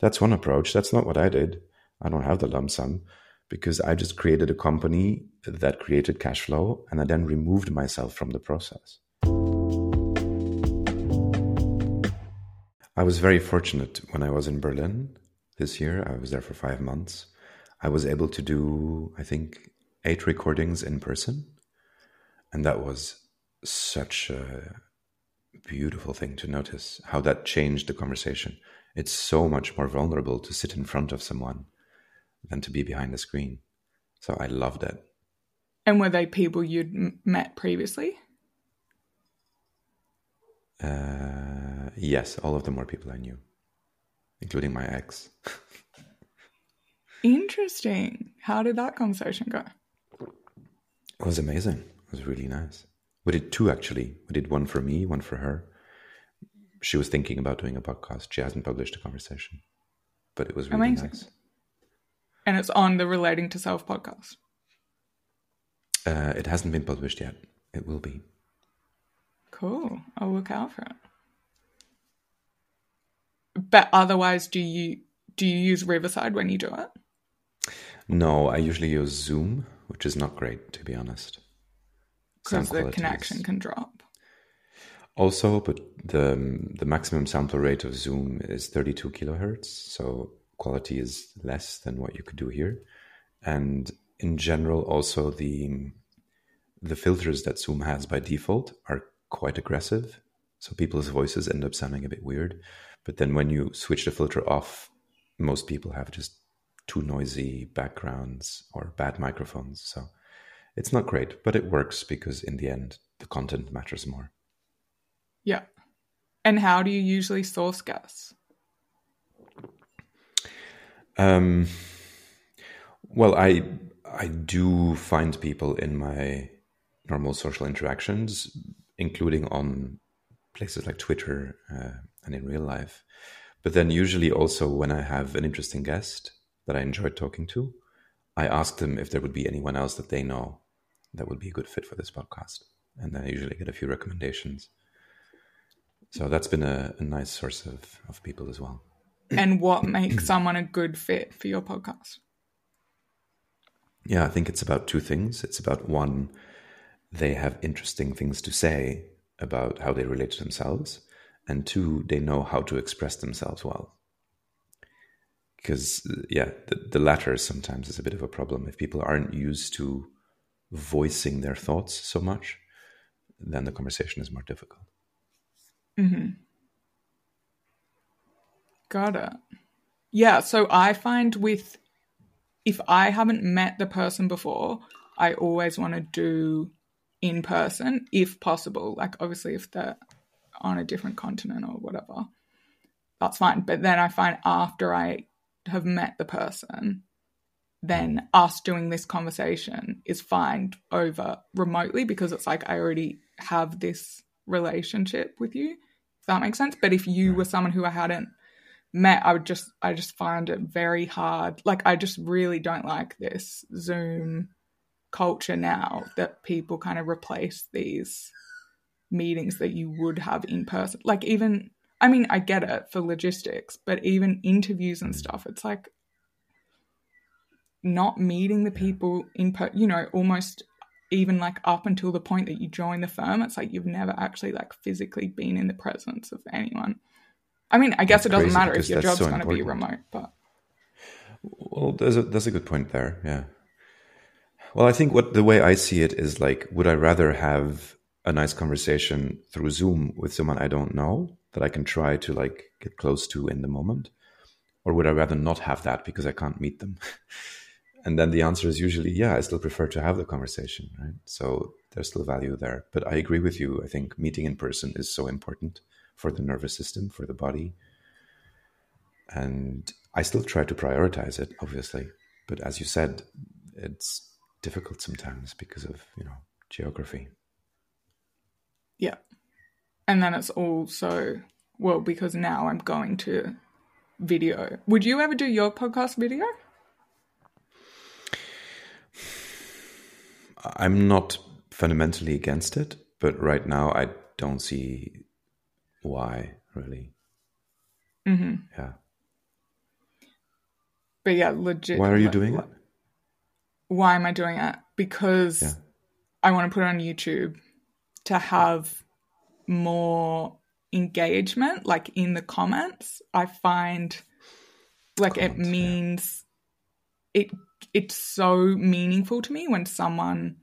That's one approach. That's not what I did. I don't have the lump sum because I just created a company that created cash flow and I then removed myself from the process. I was very fortunate when I was in Berlin this year. I was there for five months. I was able to do, I think, eight recordings in person. And that was such a beautiful thing to notice how that changed the conversation. It's so much more vulnerable to sit in front of someone than to be behind the screen. So I loved it. And were they people you'd met previously? Uh, yes, all of them were people I knew, including my ex. Interesting. How did that conversation go? It was amazing. It was really nice. We did two actually. We did one for me, one for her. She was thinking about doing a podcast. She hasn't published a conversation, but it was really amazing. nice. And it's on the Relating to Self podcast. Uh, it hasn't been published yet. It will be. Cool. I'll look out for it. But otherwise, do you do you use Riverside when you do it? No, I usually use Zoom, which is not great to be honest. Because the connection can drop. Also, but the um, the maximum sample rate of Zoom is 32 kilohertz, so quality is less than what you could do here. And in general, also the the filters that Zoom has by default are quite aggressive. So people's voices end up sounding a bit weird. But then when you switch the filter off, most people have just too noisy backgrounds or bad microphones. So it's not great, but it works because in the end, the content matters more. Yeah. And how do you usually source guests? Um, well, I I do find people in my normal social interactions, including on places like Twitter uh, and in real life. But then, usually, also when I have an interesting guest that I enjoyed talking to, I ask them if there would be anyone else that they know that would be a good fit for this podcast. And then I usually get a few recommendations. So that's been a, a nice source of, of people as well. And what makes someone a good fit for your podcast? Yeah, I think it's about two things. It's about one, they have interesting things to say about how they relate to themselves. And two, they know how to express themselves well. Because, yeah, the, the latter sometimes is a bit of a problem. If people aren't used to voicing their thoughts so much, then the conversation is more difficult. Mm-hmm. Got it. Yeah. So I find with, if I haven't met the person before, I always want to do in person if possible. Like, obviously, if they're on a different continent or whatever, that's fine. But then I find after I have met the person, then us doing this conversation is fine over remotely because it's like I already have this relationship with you. That makes sense. But if you were someone who I hadn't met, I would just I just find it very hard. Like I just really don't like this Zoom culture now that people kind of replace these meetings that you would have in person. Like even I mean, I get it for logistics, but even interviews and mm. stuff, it's like not meeting the people in per you know almost even like up until the point that you join the firm it's like you've never actually like physically been in the presence of anyone. I mean i guess that's it doesn't matter if your job's so going to be remote but well there's a there's a good point there yeah. Well i think what the way i see it is like would i rather have a nice conversation through zoom with someone i don't know that i can try to like get close to in the moment? Or would i rather not have that because i can't meet them and then the answer is usually yeah i still prefer to have the conversation right? So there's still value there. But i agree with you. I think meeting in person is so important for the nervous system for the body. And i still try to prioritize it obviously. But as you said it's difficult sometimes because of you know geography. Yeah. And then it's also well because now i'm going to video. Would you ever do your podcast video I'm not fundamentally against it, but right now I don't see why really. Mm-hmm. Yeah. but yeah, legit. Why are you like, doing it? Why am I doing it? Because Yeah. I want to put it on YouTube to have more engagement, like in the comments. I find like it Comments, yeah. means it it's so meaningful to me when someone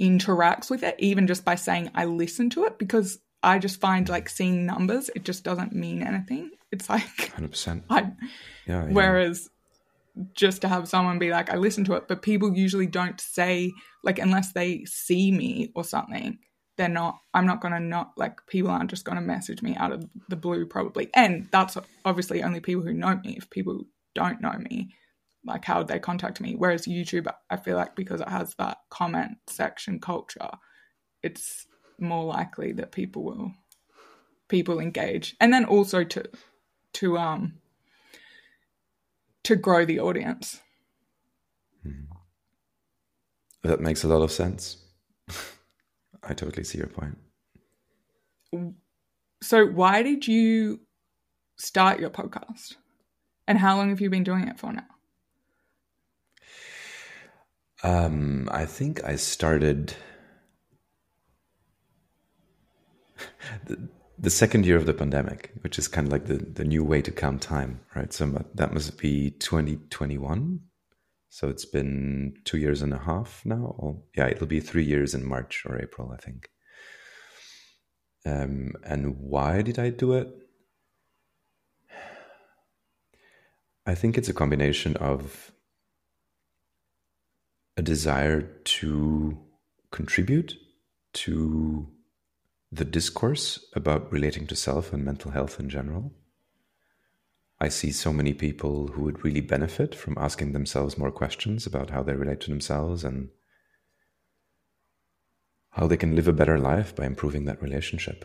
interacts with it, even just by saying I listen to it, because I just find like seeing numbers, it just doesn't mean anything. It's like 100%. I Yeah. yeah. Whereas just to have someone be like, I listen to it, but people usually don't say, like, unless they see me or something, they're not, I'm not going to not, like, people aren't just going to message me out of the blue, probably. And that's obviously only people who know me. If people don't know me, like, how would they contact me? Whereas YouTube, I feel like because it has that comment section culture, it's more likely that people will people engage and then also to to um to grow the audience. That makes a lot of sense. I totally see your point. So why did you start your podcast? And how long have you been doing it for now? Um, I think I started the, the second year of the pandemic, which is kind of like the, the new way to count time, right? So that must be 2021. So it's been two years and a half now. Or yeah, it'll be three years in March or April, I think. Um, and why did I do it? I think it's a combination of a desire to contribute to the discourse about relating to self and mental health in general. I see so many people who would really benefit from asking themselves more questions about how they relate to themselves and how they can live a better life by improving that relationship.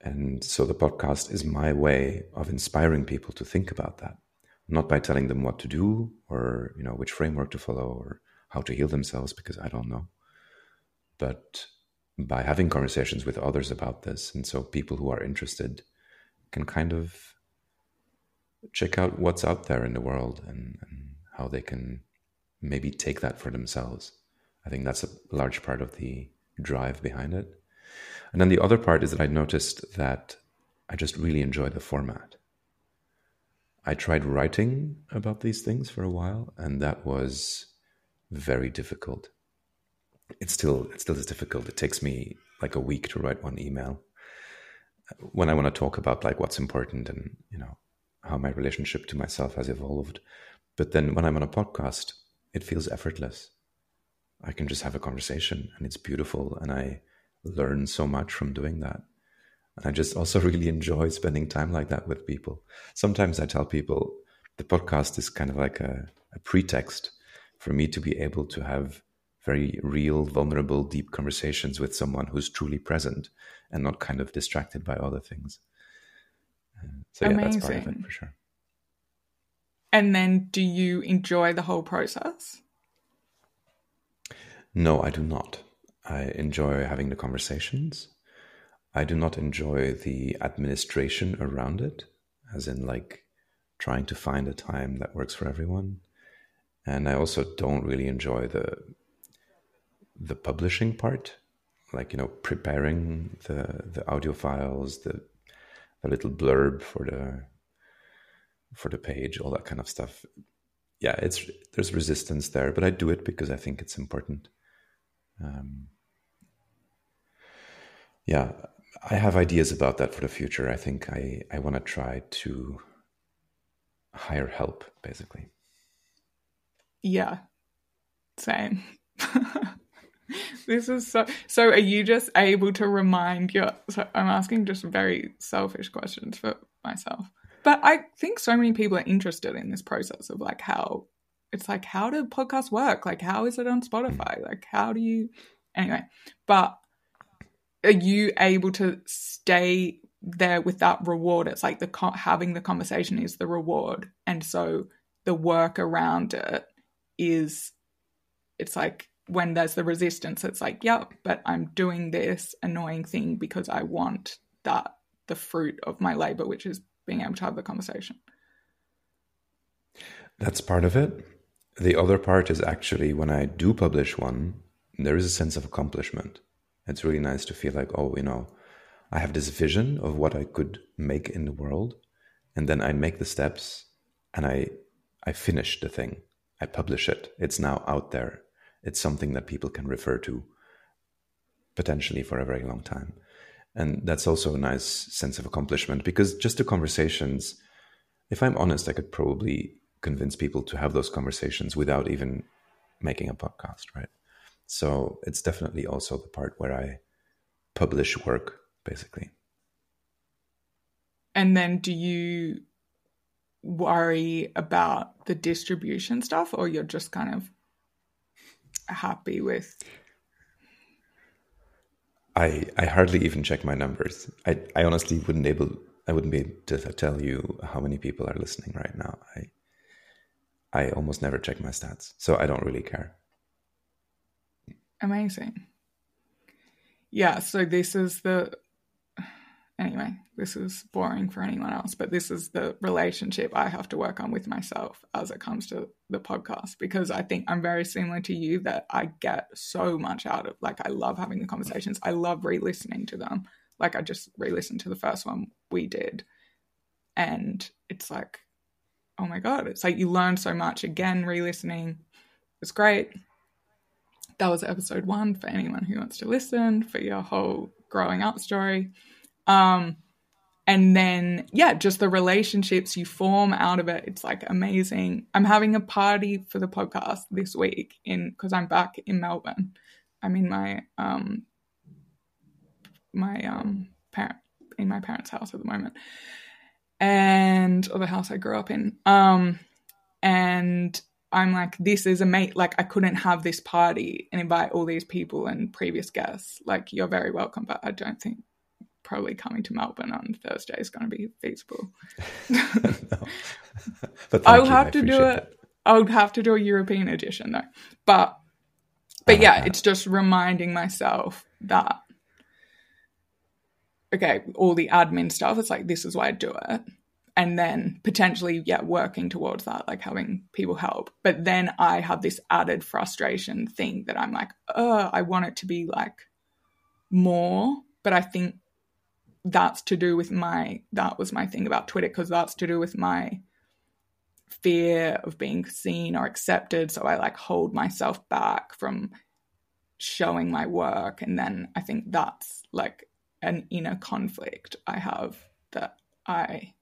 And so the podcast is my way of inspiring people to think about that, not by telling them what to do or, you know, which framework to follow or how to heal themselves because I don't know. But by having conversations with others about this. And so people who are interested can kind of check out what's out there in the world and, and how they can maybe take that for themselves. I think that's a large part of the drive behind it. And then the other part is that I noticed that I just really enjoy the format. I tried writing about these things for a while, and that was very difficult. It still it still is difficult. It takes me like a week to write one email. When I want to talk about like what's important and you know how my relationship to myself has evolved. But then when I'm on a podcast, it feels effortless. I can just have a conversation and it's beautiful and I learn so much from doing that. And I just also really enjoy spending time like that with people. Sometimes I tell people the podcast is kind of like a, a pretext for me to be able to have very real, vulnerable, deep conversations with someone who's truly present and not kind of distracted by other things. So yeah, that's part of it Amazing. for sure. And then do you enjoy the whole process? No, I do not. I enjoy having the conversations. I do not enjoy the administration around it, as in like trying to find a time that works for everyone. And I also don't really enjoy the the publishing part, like you know, preparing the the audio files, the the little blurb for the for the page, all that kind of stuff. Yeah, it's there's resistance there, but I do it because I think it's important. Um, yeah, I have ideas about that for the future. I think I, I want to try to hire help, basically. Yeah. Same. this is so so are you just able to remind your so I'm asking just very selfish questions for myself. But I think so many people are interested in this process of like how it's like how do podcasts work? Like how is it on Spotify? Like how do you anyway, but are you able to stay there with that reward? It's like the having the conversation is the reward, and so the work around it is it's like when there's the resistance, it's like, yeah, but I'm doing this annoying thing because I want that the fruit of my labor, which is being able to have the conversation. That's part of it. The other part is actually when I do publish one, there is a sense of accomplishment. It's really nice to feel like, oh, you know, I have this vision of what I could make in the world, and then I make the steps and I I finish the thing. I publish it. It's now out there. It's something that people can refer to potentially for a very long time. And that's also a nice sense of accomplishment because just the conversations, if I'm honest, I could probably convince people to have those conversations without even making a podcast, right? So it's definitely also the part where I publish work, basically. And then do you worry about the distribution stuff or you're just kind of happy with I I hardly even check my numbers. I I honestly wouldn't able I wouldn't be able to tell you how many people are listening right now. I I almost never check my stats, so I don't really care. Amazing. Yeah, so this is the anyway, this is boring for anyone else, but this is the relationship I have to work on with myself as it comes to the podcast because I think I'm very similar to you that I get so much out of like I love having the conversations. I love re-listening to them. Like I just re-listened to the first one we did and it's like oh my god, it's like you learn so much again re-listening. It's great. That was episode 1 for anyone who wants to listen for your whole growing up story. Um, and then, yeah, just the relationships you form out of it. It's like amazing. I'm having a party for the podcast this week in because I'm back in Melbourne. I'm in my um my um parent in my parents' house at the moment. And or the house I grew up in. Um and I'm like, this is a mate. Like, I couldn't have this party and invite all these people and previous guests. Like, you're very welcome, but I don't think probably coming to Melbourne on Thursday is going to be feasible. but I'll have to do it. I'll have to do a European edition though. But but yeah, that. it's just reminding myself that okay, all the admin stuff, it's like this is why I do it. And then potentially, yeah, working towards that, like having people help. But then I have this added frustration thing that I'm like, oh, I want it to be like more. But I think that's to do with my that was my thing about Twitter because that's to do with my fear of being seen or accepted. So I like hold myself back from showing my work. And then I think that's like an inner conflict I have that I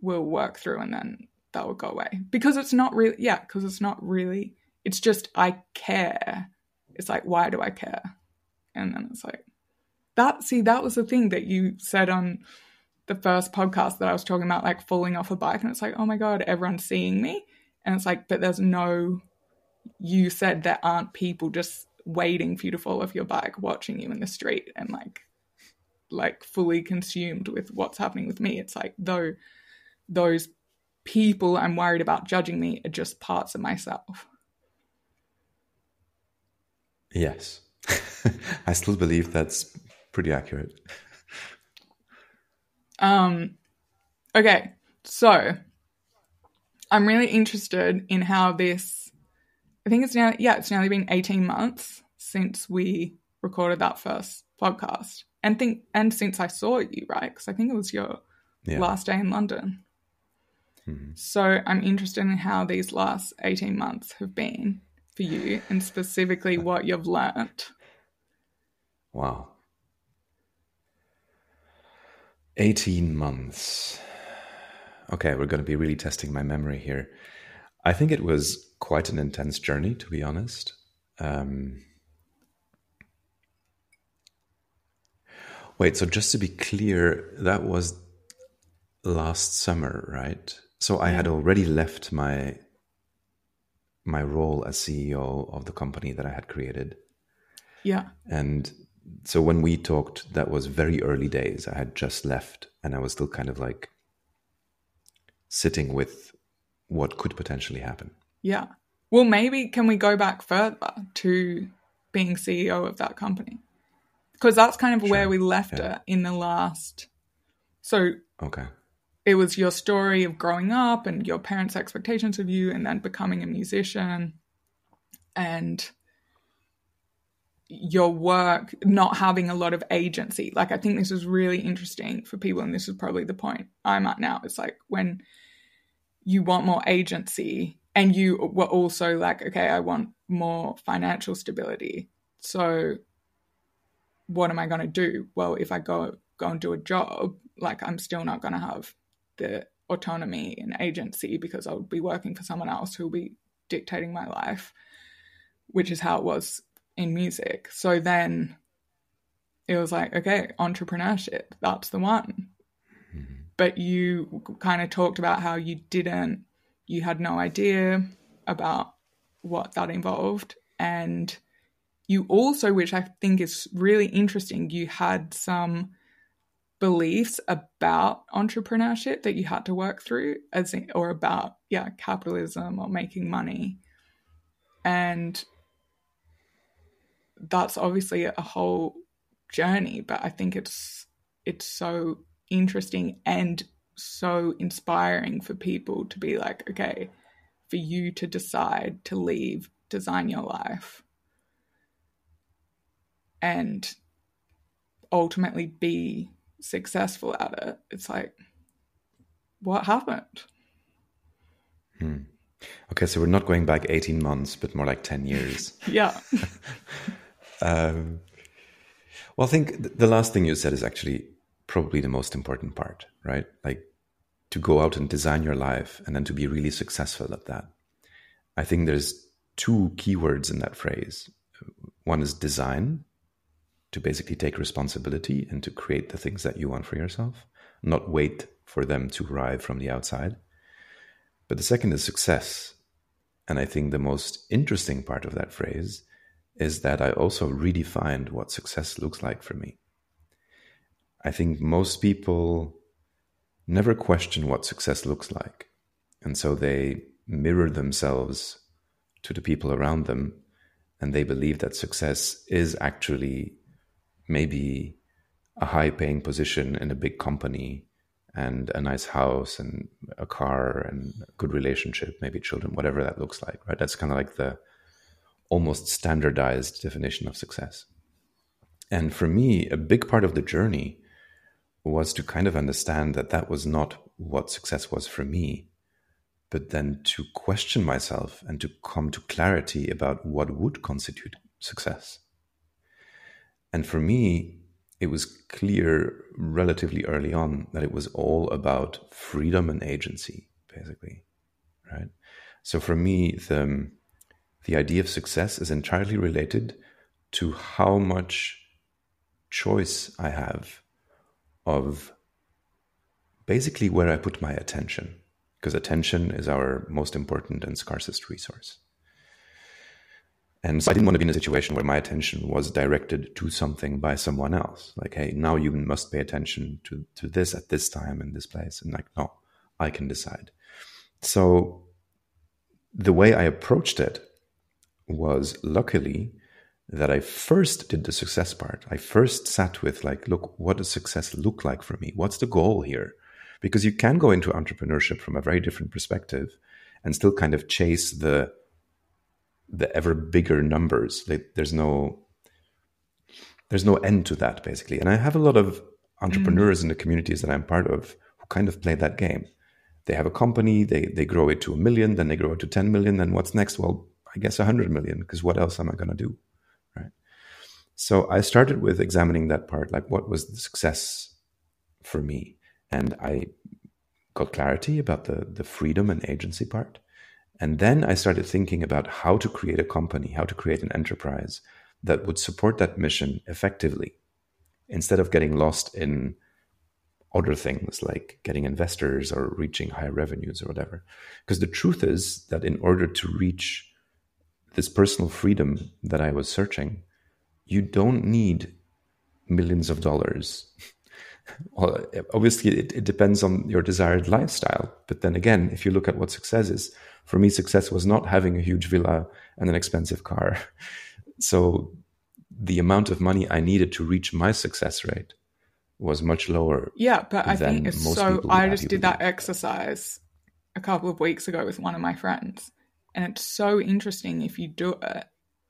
will work through and then that will go away. Because it's not really yeah because it's not really it's just I care. It's like why do I care? And then it's like that see that was the thing that you said on the first podcast that I was talking about like falling off a bike and it's like oh my god everyone's seeing me. And it's like but there's no you said there aren't people just waiting for you to fall off your bike watching you in the street and like like fully consumed with what's happening with me. It's like though those people I'm worried about judging me are just parts of myself. Yes. I still believe that's pretty accurate. um, okay, so I'm really interested in how this. I think it's now, yeah, it's nearly been 18 months since we recorded that first podcast, and think, and since I saw you, right? Because I think it was your yeah. last day in London. Mm-hmm. So I'm interested in how these last 18 months have been for you, and specifically what you've learnt. Wow. 18 months. Okay, we're going to be really testing my memory here. I think it was quite an intense journey, to be honest. Um, wait, so just to be clear, that was last summer, right? So I had already left my my role as CEO of the company that I had created. Yeah. And so when we talked, that was very early days. I had just left and I was still kind of like sitting with what could potentially happen. Yeah. Well, maybe can we go back further to being CEO of that company? Because that's kind of sure. where we left yeah. it in the last. So, okay. it was your story of growing up and your parents' expectations of you and then becoming a musician and your work not having a lot of agency. Like I think this is really interesting for people and this is probably the point I'm at now. It's like when you want more agency and you were also like okay, I want more financial stability. So what am I going to do? Well, if I go go and do a job, like I'm still not going to have the autonomy and agency because I'll be working for someone else who'll be dictating my life, which is how it was in music. So then it was like, okay, entrepreneurship, that's the one. Mm-hmm. But you kind of talked about how you didn't, you had no idea about what that involved. And you also, which I think is really interesting, you had some beliefs about entrepreneurship that you had to work through as in, or about yeah capitalism or making money and that's obviously a whole journey but i think it's it's so interesting and so inspiring for people to be like okay for you to decide to leave design your life and ultimately be successful at it. It's like, what happened? Hmm. Okay, so we're not going back 18 months, but more like 10 years. yeah. um, well, I think the last thing you said is actually probably the most important part, right? Like to go out and design your life and then to be really successful at that. I think there's two keywords in that phrase. One is design, to basically take responsibility and to create the things that you want for yourself, not wait for them to arrive from the outside. But the second is success. And I think the most interesting part of that phrase is that I also redefined what success looks like for me. I think most people never question what success looks like. And so they mirror themselves to the people around them and they believe that success is actually maybe a high paying position in a big company and a nice house and a car and a good relationship, maybe children, whatever that looks like, right? That's kind of like the almost standardized definition of success. And for me, a big part of the journey was to kind of understand that that was not what success was for me, but then to question myself and to come to clarity about what would constitute success. And for me, it was clear relatively early on that it was all about freedom and agency, basically, right? So for me, the the idea of success is entirely related to how much choice I have of basically where I put my attention, because attention is our most important and scarcest resource. And so I didn't want to be in a situation where my attention was directed to something by someone else. Like, hey, now you must pay attention to, to this at this time in this place. And like, no, I can decide. So the way I approached it was luckily that I first did the success part. I first sat with like, look, what does success look like for me? What's the goal here? Because you can go into entrepreneurship from a very different perspective and still kind of chase the the ever bigger numbers. Like, there's no there's no end to that basically. And I have a lot of entrepreneurs mm. in the communities that I'm part of who kind of play that game. They have a company, they they grow it to a million, then they grow it to 10 million, then what's next? Well, I guess 100 million because what else am I going to do? Right? So I started with examining that part like what was the success for me? And I got clarity about the the freedom and agency part. And then I started thinking about how to create a company, how to create an enterprise that would support that mission effectively instead of getting lost in other things like getting investors or reaching higher revenues or whatever. Because the truth is that in order to reach this personal freedom that I was searching, you don't need millions of dollars. well, obviously, it, it depends on your desired lifestyle. But then again, if you look at what success is, for me, success was not having a huge villa and an expensive car. So the amount of money I needed to reach my success rate was much lower. Yeah, but I think it's so. I just did that exercise a couple of weeks ago with one of my friends, and it's so interesting if you do it.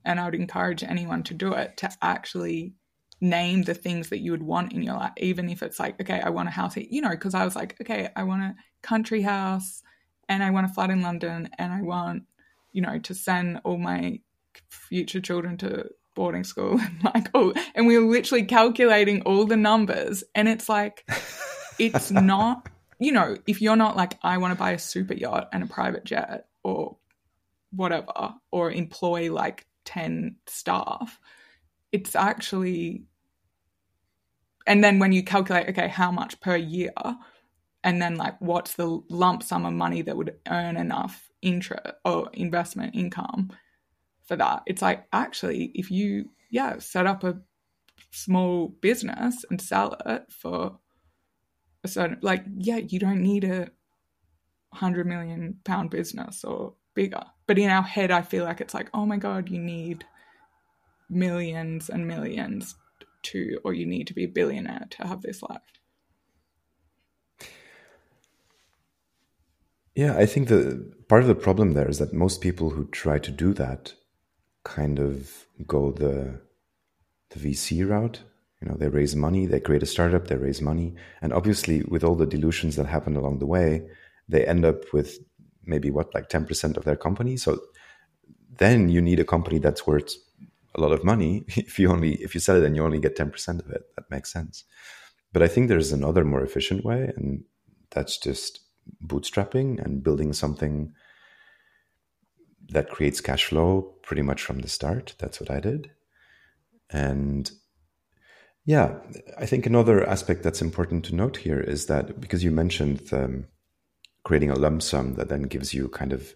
And I would encourage anyone to do it to actually name the things that you would want in your life, even if it's like, okay, I want a house, here. you know, because I was like, okay, I want a country house, and I want a flat in London, and I want, you know, to send all my future children to boarding school and like oh and we were literally calculating all the numbers and it's like it's not you know if you're not like i want to buy a super yacht and a private jet or whatever or employ like 10 staff it's actually and then when you calculate okay how much per year and then like what's the lump sum of money that would earn enough interest or investment income for that it's like actually if you yeah set up a small business and sell it for a certain like yeah you don't need a hundred million pound business or bigger but in our head i feel like it's like oh my god you need millions and millions to or you need to be a billionaire to have this life Yeah, I think the part of the problem there is that most people who try to do that kind of go the the VC route. You know, they raise money, they create a startup, they raise money, and obviously, with all the dilutions that happen along the way, they end up with maybe what like ten percent of their company. So then you need a company that's worth a lot of money. If you only if you sell it and you only get ten percent of it, that makes sense. But I think there's another more efficient way, and that's just bootstrapping and building something that creates cash flow pretty much from the start. That's what I did. And yeah, I think another aspect that's important to note here is that because you mentioned um, creating a lump sum that then gives you kind of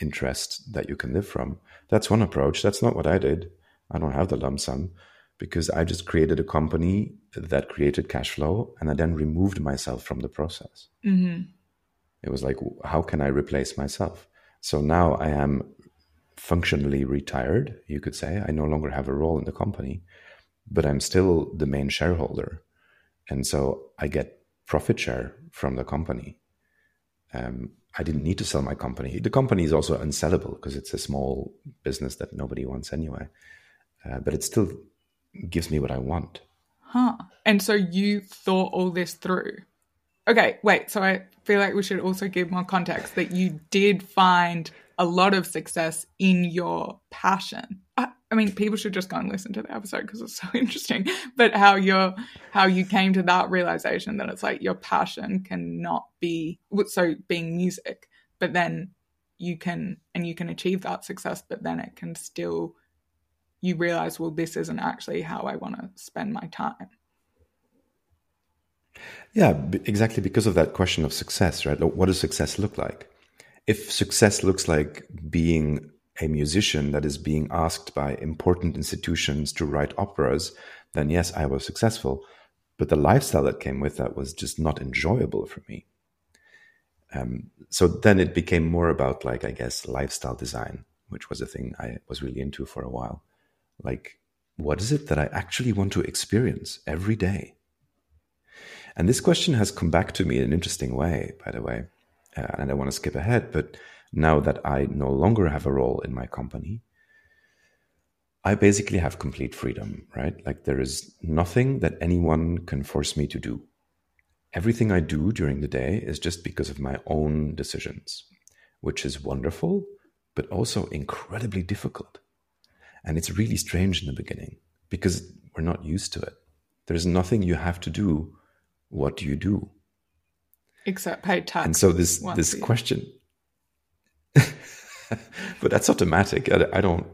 interest that you can live from, that's one approach. That's not what I did. I don't have the lump sum because I just created a company that created cash flow and I then removed myself from the process. mm-hmm. It was like, how can I replace myself? So now I am functionally retired, you could say. I no longer have a role in the company, but I'm still the main shareholder. And so I get profit share from the company. Um, I didn't need to sell my company. The company is also unsellable because it's a small business that nobody wants anyway. Uh, but it still gives me what I want. Huh. And so you thought all this through. Okay, wait. So I feel like we should also give more context that you did find a lot of success in your passion. I, mean, people should just go and listen to the episode because it's so interesting. But how you're, how you came to that realization that it's like your passion cannot be so being music, but then you can and you can achieve that success, but then it can still you realize, well, this isn't actually how I want to spend my time. Yeah, exactly because of that question of success, right? What does success look like? If success looks like being a musician that is being asked by important institutions to write operas, then yes, I was successful. But the lifestyle that came with that was just not enjoyable for me. Um, so then it became more about, like, I guess, lifestyle design, which was a thing I was really into for a while. Like, what is it that I actually want to experience every day? And this question has come back to me in an interesting way, by the way. Uh, and I don't want to skip ahead, but now that I no longer have a role in my company, I basically have complete freedom, right? Like there is nothing that anyone can force me to do. Everything I do during the day is just because of my own decisions, which is wonderful, but also incredibly difficult. And it's really strange in the beginning because we're not used to it. There's nothing you have to do. What do you do? Except pay tax. And so this this question, but that's automatic. I, I don't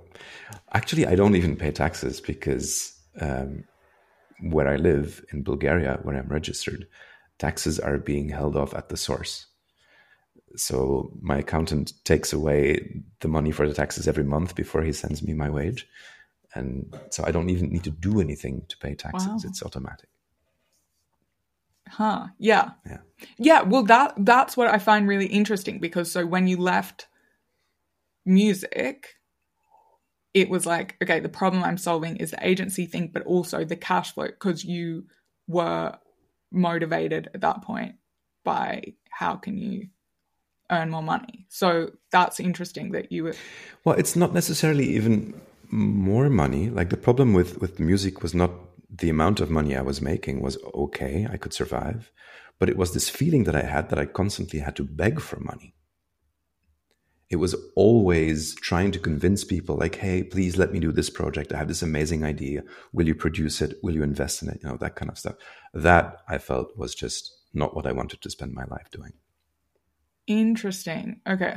actually. I don't even pay taxes because um, where I live in Bulgaria, where I'm registered, taxes are being held off at the source. So my accountant takes away the money for the taxes every month before he sends me my wage, and so I don't even need to do anything to pay taxes. Wow. It's automatic. Huh. Yeah. Yeah. Yeah. Well, that that's what I find really interesting because so when you left music, it was like, okay, the problem I'm solving is the agency thing, but also the cash flow because you were motivated at that point by how can you earn more money. So that's interesting that you were. Well, it's not necessarily even more money. Like the problem with with music was not the amount of money I was making was okay, I could survive, but it was this feeling that I had that I constantly had to beg for money. It was always trying to convince people, like, hey, please let me do this project. I have this amazing idea. Will you produce it? Will you invest in it? You know, that kind of stuff. That I felt was just not what I wanted to spend my life doing. Interesting. Okay.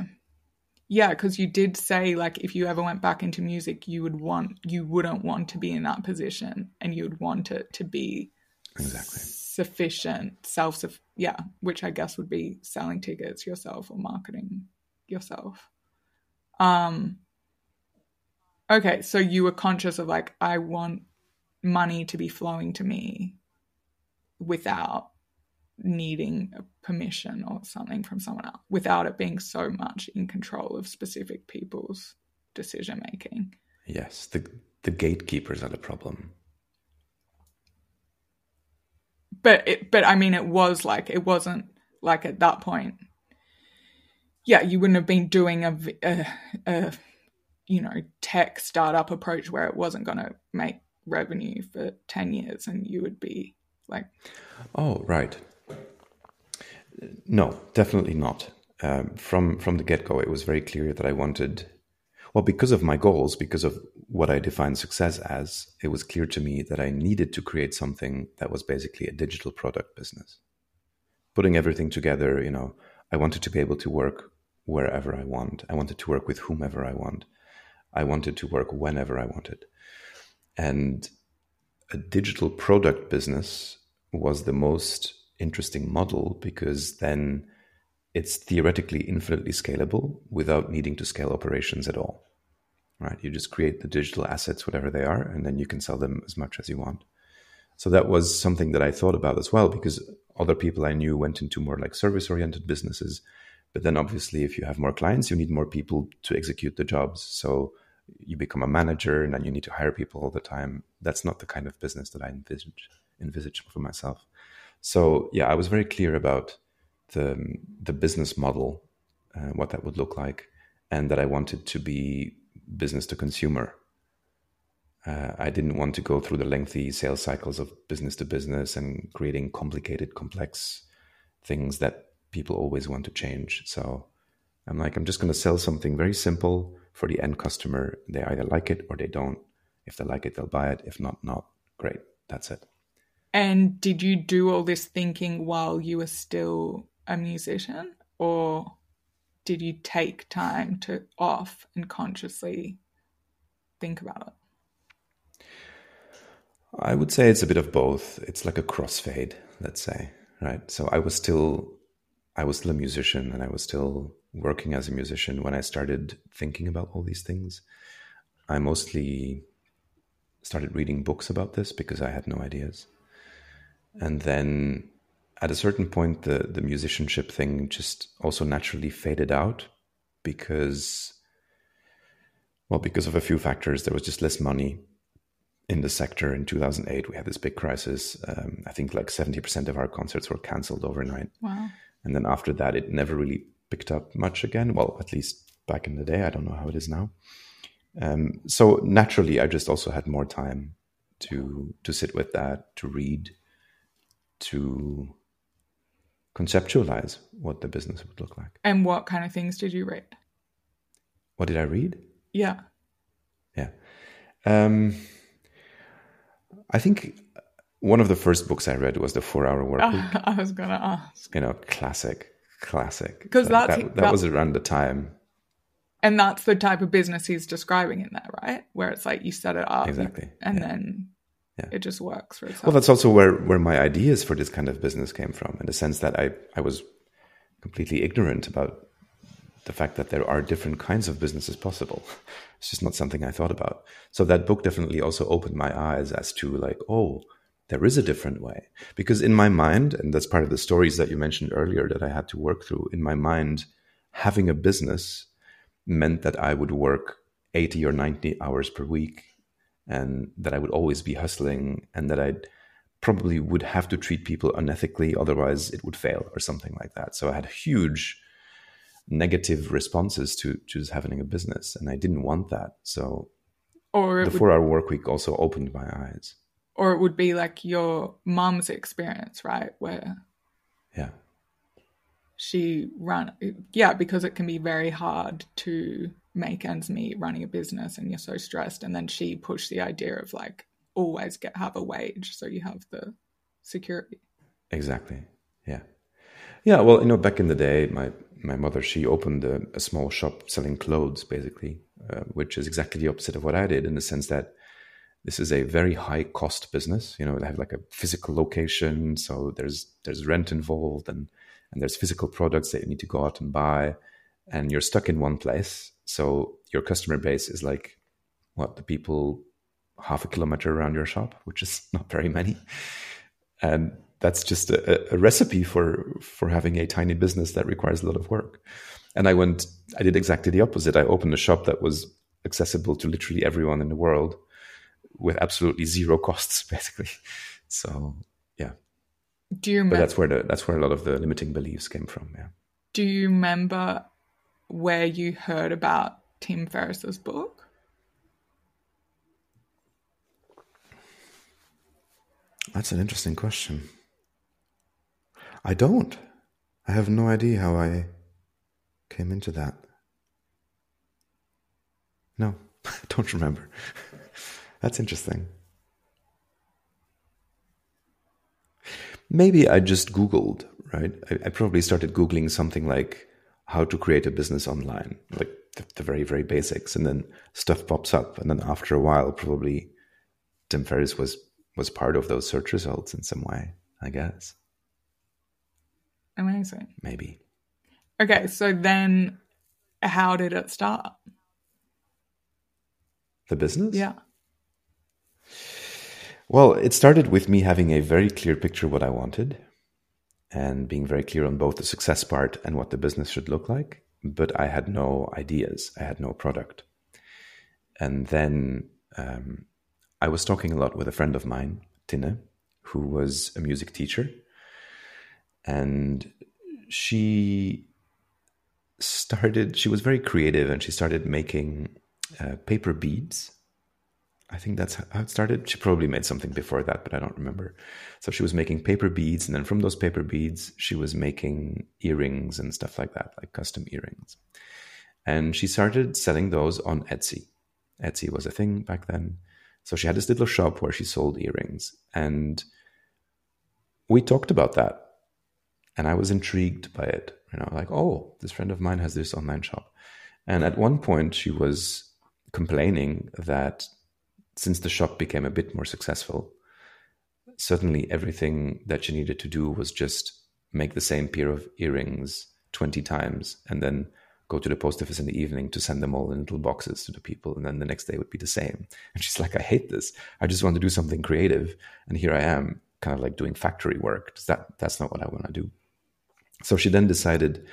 Yeah, because you did say like if you ever went back into music, you would want you wouldn't want to be in that position, and you would want it to be exactly sufficient, self yeah, which I guess would be selling tickets yourself or marketing yourself. Um. Okay, so you were conscious of like I want money to be flowing to me without needing permission or something from someone else without it being so much in control of specific people's decision making. Yes, the the gatekeepers are the problem. But it, but I mean, it was like it wasn't like at that point. Yeah, you wouldn't have been doing a, a, a you know tech startup approach where it wasn't going to make revenue for ten years, and you would be like, oh right, no, definitely not. Um, from from the get go, it was very clear that I wanted, well, because of my goals, because of what I define success as, it was clear to me that I needed to create something that was basically a digital product business. Putting everything together, you know, I wanted to be able to work wherever I want. I wanted to work with whomever I want. I wanted to work whenever I wanted. And a digital product business was the most interesting model because then it's theoretically infinitely scalable without needing to scale operations at all. Right? You just create the digital assets, whatever they are, and then you can sell them as much as you want. So that was something that I thought about as well because other people I knew went into more like service oriented businesses. But then obviously, if you have more clients, you need more people to execute the jobs. So you become a manager and then you need to hire people all the time. That's not the kind of business that I envisage, envisage for myself. So yeah, I was very clear about the the business model, uh, what that would look like, and that I wanted to be business to consumer. Uh, I didn't want to go through the lengthy sales cycles of business to business and creating complicated, complex things that people always want to change. So I'm like, I'm just going to sell something very simple for the end customer. They either like it or they don't. If they like it, they'll buy it. If not, not. Great. That's it. And did you do all this thinking while you were still a musician, or did you take time to off and consciously think about it? I would say it's a bit of both. It's like a crossfade, let's say, right? So I was still I was still a musician and I was still working as a musician when I started thinking about all these things. I mostly started reading books about this because I had no ideas and then at a certain point the the musicianship thing just also naturally faded out because well because of a few factors. There was just less money in the sector. In 2008 we had this big crisis. Um, i think like 70% of our concerts were cancelled overnight. Wow. and then after that it never really picked up much again. Well at least back in the day. I don't know how it is now. Um, so naturally i just also had more time to to sit with that to read to conceptualize what the business would look like. And what kind of things did you read? What did I read? Yeah. Yeah. Um, I think one of the first books I read was The Four Hour Work Week. I was going to ask. You know, classic, classic. Because that, that, that was around the time. And that's the type of business he's describing in there, right? Where it's like you set it up exactly, and yeah. then yeah. it just works for itself. Well, that's also where where my ideas for this kind of business came from, in the sense that I I was completely ignorant about the fact that there are different kinds of businesses possible. It's just not something I thought about. So that book definitely also opened my eyes as to like, oh, there is a different way. Because in my mind, and that's part of the stories that you mentioned earlier that I had to work through, in my mind, having a business meant that I would work 80 or 90 hours per week and that I would always be hustling and that I'd probably would have to treat people unethically, otherwise it would fail or something like that. So I had huge negative responses to just having a business, and I didn't want that. So or the four-hour work week also opened my eyes. Or it would be like your mom's experience, right, where yeah she ran yeah because it can be very hard to make ends meet running a business and you're so stressed and then she pushed the idea of like always get have a wage so you have the security. Exactly. Yeah. Yeah well you know back in the day my my mother she opened a, a small shop selling clothes basically uh, which is exactly the opposite of what i did in the sense that this is a very high cost business you know they have like a physical location so there's there's rent involved and and there's physical products that you need to go out and buy and you're stuck in one place so your customer base is like what the people half a kilometer around your shop which is not very many and that's just a, a recipe for for having a tiny business that requires a lot of work and i went i did exactly the opposite i opened a shop that was accessible to literally everyone in the world with absolutely zero costs basically so yeah do you remember? But that's where the that's where a lot of the limiting beliefs came from. Yeah. Do you remember where you heard about Tim Ferriss's book? That's an interesting question. I don't. I have no idea how I came into that. No, I don't remember. That's interesting. maybe I just Googled, right? I, I, probably started Googling something like how to create a business online, like the, the, very, very basics. And then stuff pops up. And then after a while, probably Tim Ferriss was, was part of those search results in some way, I guess. Amazing. Maybe. Okay. So then how did it start? The business? Yeah. Well, it started with me having a very clear picture what I wanted and being very clear on both the success part and what the business should look like. But I had no ideas, I had no product. And then um, I was talking a lot with a friend of mine, Tina, who was a music teacher. And she started, she was very creative and she started making uh, paper beads I think that's how it started. She probably made something before that, but I don't remember. So she was making paper beads, and then from those paper beads, she was making earrings and stuff like that, like custom earrings. And she started selling those on Etsy. Etsy was a thing back then. So she had this little shop where she sold earrings. And we talked about that. And I was intrigued by it. You know, like, oh, this friend of mine has this online shop. And at one point, she was complaining that since the shop became a bit more successful, suddenly everything that she needed to do was just make the same pair of earrings 20 times and then go to the post office in the evening to send them all in little boxes to the people and then the next day would be the same. And she's like i hate this. I just want to do something creative and here i am kind of like doing factory work. That that's not what i want to do. So she then decided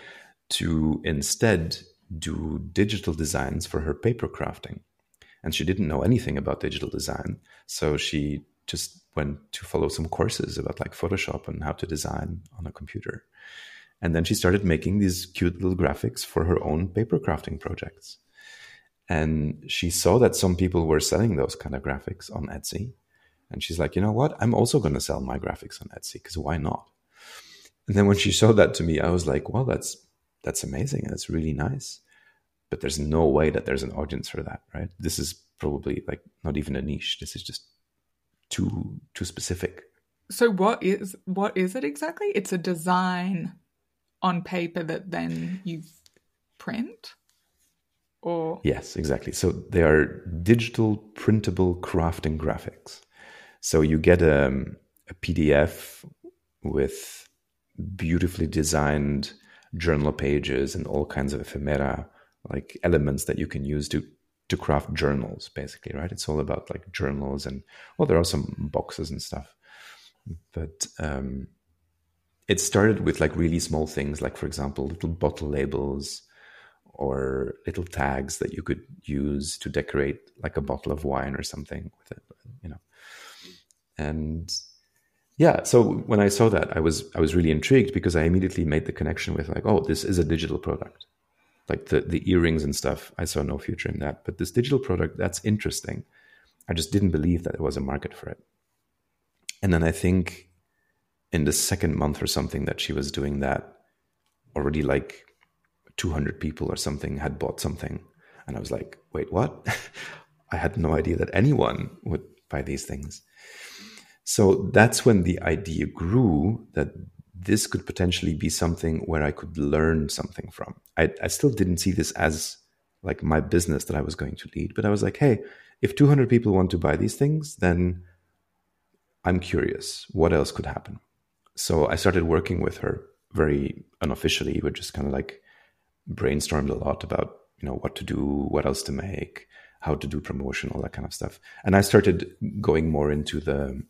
to instead do digital designs for her paper crafting and she didn't know anything about digital design. So she just went to follow some courses about like Photoshop and how to design on a computer. And then she started making these cute little graphics for her own paper crafting projects. And she saw that some people were selling those kind of graphics on Etsy. And she's like, you know what? I'm also going to sell my graphics on Etsy because why not? And then when she showed that to me, I was like, well, that's that's amazing. That's really nice but there's no way that there's an audience for that, right? This is probably like not even a niche. This is just too too specific. So what is what is it exactly? It's a design on paper that then you print or Yes, exactly. So they are digital printable crafting graphics. So you get a, um, a PDF with beautifully designed journal pages and all kinds of ephemera like elements that you can use to to craft journals basically right? It's all about like journals and well there are some boxes and stuff. But um it started with like really small things like for example little bottle labels or little tags that you could use to decorate like a bottle of wine or something with it you know. And yeah, so when I saw that, I was I was really intrigued because I immediately made the connection with like, oh, this is a digital product. Like the the earrings and stuff, I saw no future in that. But this digital product, that's interesting. I just didn't believe that there was a market for it. And then I think in the second month or something that she was doing that, already like 200 people or something had bought something. And I was like, wait, what? I had no idea that anyone would buy these things. So that's when the idea grew that this could potentially be something where I could learn something from. I, I still didn't see this as like my business that I was going to lead, but I was like, hey, if 200 people want to buy these things, then I'm curious what else could happen. So I started working with her very unofficially. We just kind of like brainstormed a lot about you know what to do, what else to make, how to do promotion, all that kind of stuff. And I started going more into the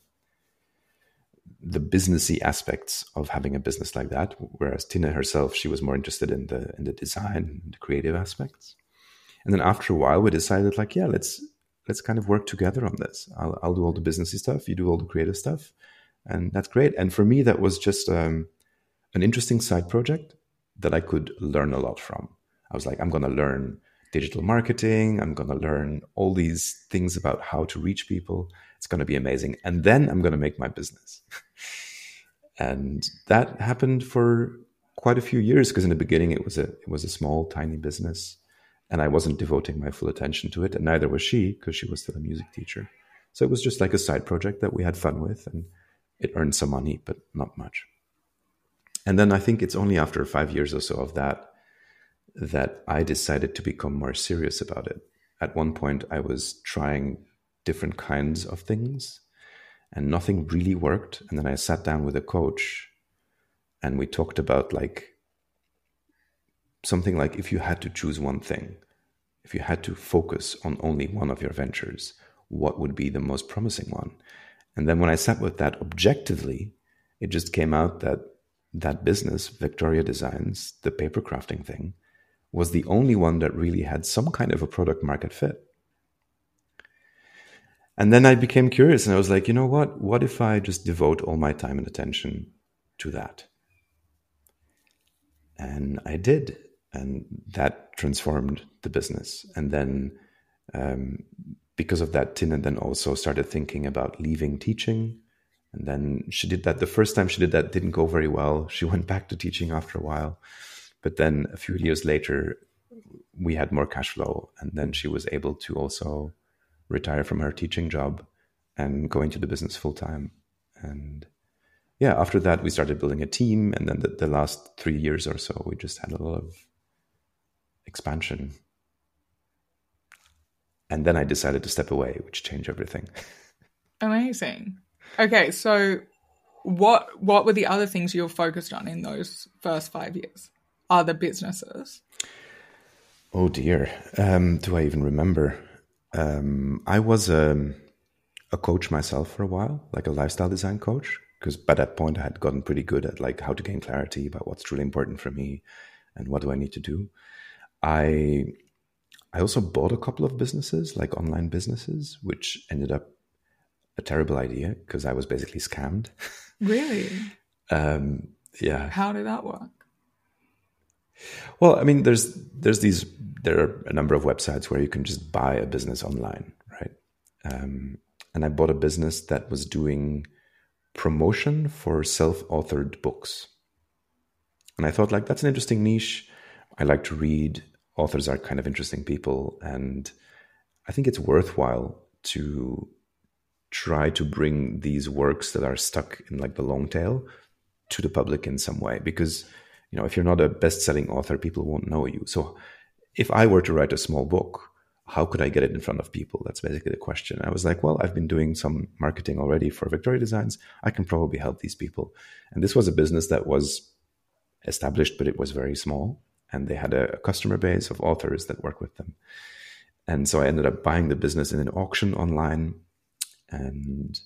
the businessy aspects of having a business like that. Whereas Tina herself, she was more interested in the in the design, the creative aspects. And then after a while, we decided like, yeah, let's let's kind of work together on this. I'll, I'll do all the businessy stuff, you do all the creative stuff, and that's great. And for me, that was just um, an interesting side project that I could learn a lot from. I was like, I'm to learn digital marketing. I'm to learn all these things about how to reach people. It's going to be amazing. And then I'm going to make my business. and that happened for quite a few years because in the beginning it was a it was a small tiny business and I wasn't devoting my full attention to it, and neither was she because she was still a music teacher. So it was just like a side project that we had fun with, and it earned some money, but not much. And then I think it's only after five years or so of that that I decided to become more serious about it. At one point, I was trying different kinds of things, and nothing really worked. And then I sat down with a coach, and we talked about like something like if you had to choose one thing, if you had to focus on only one of your ventures, what would be the most promising one? And then when I sat with that objectively, it just came out that that business, Victoria Designs, the paper crafting thing, was the only one that really had some kind of a product market fit. And then I became curious and I was like, you know what? What if I just devote all my time and attention to that? And I did and that transformed the business. And then um, because of that, Tina then also started thinking about leaving teaching. And then she did that. The first time she did that didn't go very well. She went back to teaching after a while. But then a few years later, we had more cash flow. And then she was able to also retire from her teaching job and go into the business full time. And yeah, after that, we started building a team. And then the, the last three years or so, we just had a lot of expansion. And then I decided to step away, which changed everything. Amazing. Okay, so what what were the other things you were focused on in those first five years? Other businesses? Oh dear, um, do I even remember? Um, I was a, um, a coach myself for a while, like a lifestyle design coach, because by that point I had gotten pretty good at like how to gain clarity about what's truly important for me and what do I need to do. I I also bought a couple of businesses, like online businesses, which ended up a terrible idea because I was basically scammed. Really? um, yeah. How did that work? Well, I mean, there's there's these there are a number of websites where you can just buy a business online, right? Um, and I bought a business that was doing promotion for self-authored books, and I thought like that's an interesting niche. I like to read. Authors are kind of interesting people, and I think it's worthwhile to try to bring these works that are stuck in like the long tail to the public in some way because you know if you're not a best-selling author people won't know you so if i were to write a small book how could i get it in front of people that's basically the question i was like well i've been doing some marketing already for victoria designs i can probably help these people and this was a business that was established but it was very small and they had a, customer base of authors that work with them. And so I ended up buying the business in an auction online. And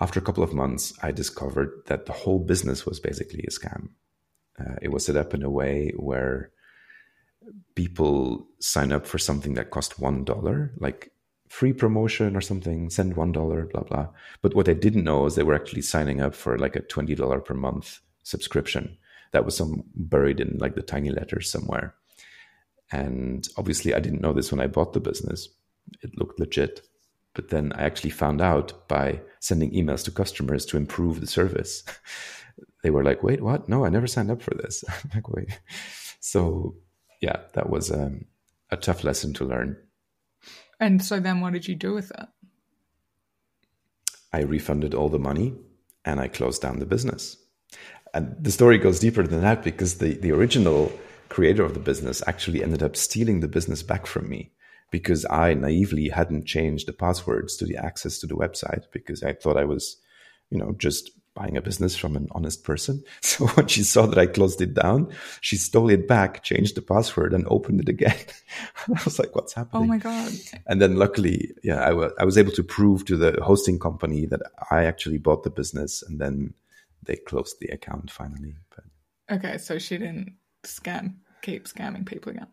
after a couple of months, I discovered that the whole business was basically a scam. Uh, it was set up in a way where people sign up for something that cost one dollar, like free promotion or something, send $1, blah, blah. But what they didn't know is they were actually signing up for like a $20 per month subscription. That was some buried in like the tiny letters somewhere. And obviously, I didn't know this when I bought the business. It looked legit. But then I actually found out by sending emails to customers to improve the service. they were like, wait, what? No, I never signed up for this. I'm like, wait. So, yeah, that was um, a tough lesson to learn. And so then what did you do with it? I refunded all the money and I closed down the business. And the story goes deeper than that because the, the original creator of the business actually ended up stealing the business back from me because I naively hadn't changed the passwords to the access to the website because I thought I was, you know, just buying a business from an honest person. So when she saw that I closed it down, she stole it back, changed the password, and opened it again. I was like, "What's happening?" Oh my god! And then luckily, yeah, I was able to prove to the hosting company that I actually bought the business, and then they closed the account finally. But okay, so she didn't scam, keep scamming people again.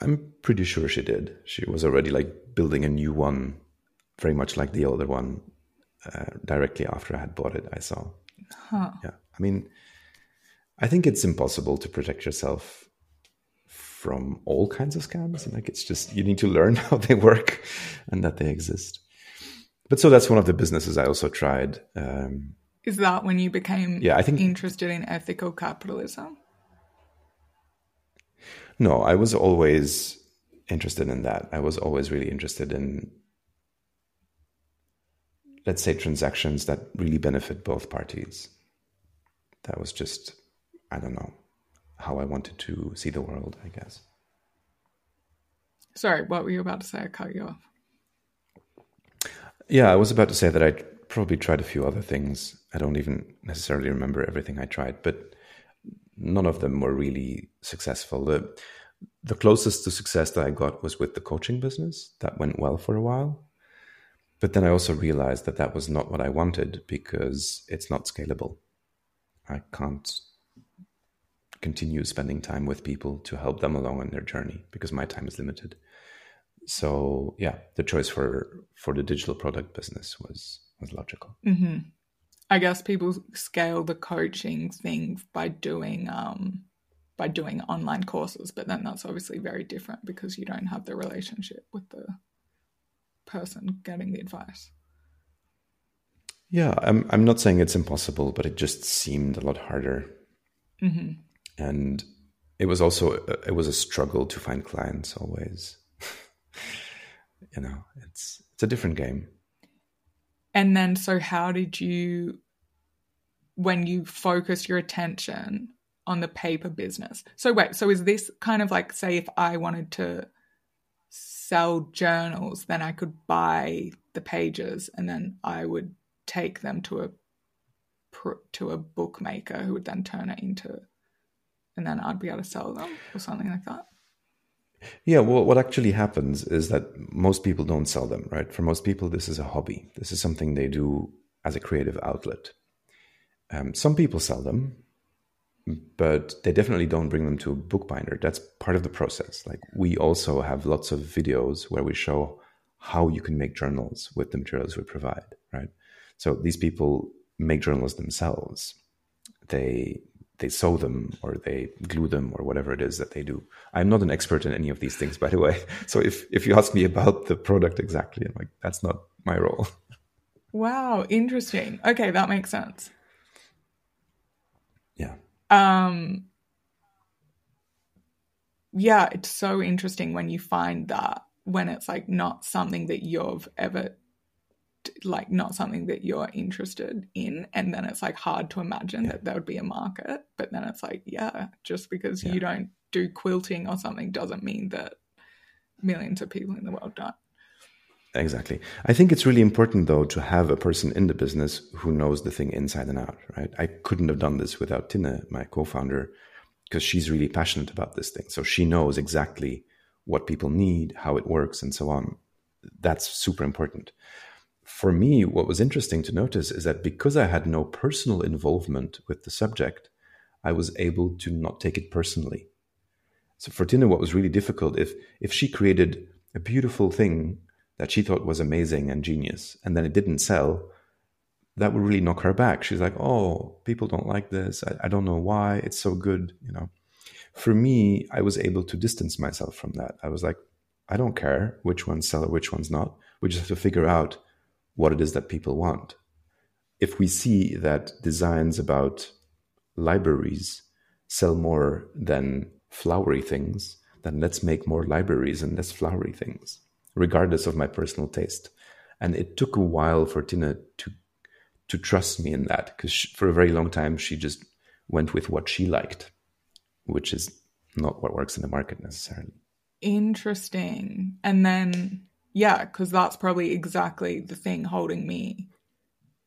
I'm pretty sure she did. She was already like building a new one, very much like the older one, uh, directly after I had bought it. I saw. Huh. Yeah, I mean, I think it's impossible to protect yourself from all kinds of scams. Like it's just you need to learn how they work and that they exist. But so that's one of the businesses I also tried. Um, Is that when you became Yeah, I think- interested in ethical capitalism? No, I was always interested in that. I was always really interested in, let's say, transactions that really benefit both parties. That was just, I don't know, how I wanted to see the world, I guess. Sorry, what were you about to say? I cut you off. Yeah, I was about to say that I probably tried a few other things. I don't even necessarily remember everything I tried, but none of them were really successful. The, the closest to success that I got was with the coaching business. That went well for a while. But then I also realized that that was not what I wanted because it's not scalable. I can't continue spending time with people to help them along on their journey because my time is limited. So yeah, the choice for for the digital product business was was logical. Mm-hmm. I guess people scale the coaching thing by doing um by doing online courses, but then that's obviously very different because you don't have the relationship with the person getting the advice. Yeah, I'm I'm not saying it's impossible, but it just seemed a lot harder, hmm and it was also it was a struggle to find clients always. you know, it's it's a different game. And then, so how did you, when you focus your attention on the paper business? So, wait, so is this kind of like, say, if I wanted to sell journals, then I could buy the pages and then I would take them to a to a bookmaker who would then turn it into, and then I'd be able to sell them or something like that. Yeah, well, what actually happens is that most people don't sell them, right? For most people, this is a hobby. This is something they do as a creative outlet. Um, some people sell them, but they definitely don't bring them to a bookbinder. That's part of the process. Like we also have lots of videos where we show how you can make journals with the materials we provide, right? So these people make journals themselves. They they sew them or they glue them or whatever it is that they do. I'm not an expert in any of these things, by the way. So if if you ask me about the product exactly, I'm like, that's not my role. Wow, interesting. Okay, that makes sense. Um yeah, it's so interesting when you find that when it's like not something that you've ever like not something that you're interested in and then it's like hard to imagine Yeah. that there would be a market but then it's like yeah just because Yeah. you don't do quilting or something doesn't mean that millions of people in the world don't Exactly. I think it's really important though to have a person in the business who knows the thing inside and out, right? I couldn't have done this without Tina, my co-founder, because she's really passionate about this thing. So she knows exactly what people need, how it works, and so on. That's super important. For me, what was interesting to notice is that because I had no personal involvement with the subject, I was able to not take it personally. So for Tina, what was really difficult if if she created a beautiful thing that she thought was amazing and genius, and then it didn't sell, that would really knock her back. She's like, "Oh, people don't like this. I, I don't know why. It's so good," you know. For me, I was able to distance myself from that. I was like, I don't care which ones sell or which ones not. We just have to figure out what it is that people want. If we see that designs about libraries sell more than flowery things, then let's make more libraries and less flowery things, regardless of my personal taste. And it took a while for Tina to to trust me in that because for a very long time she just went with what she liked, which is not what works in the market necessarily. Interesting. And then yeah, because that's probably exactly the thing holding me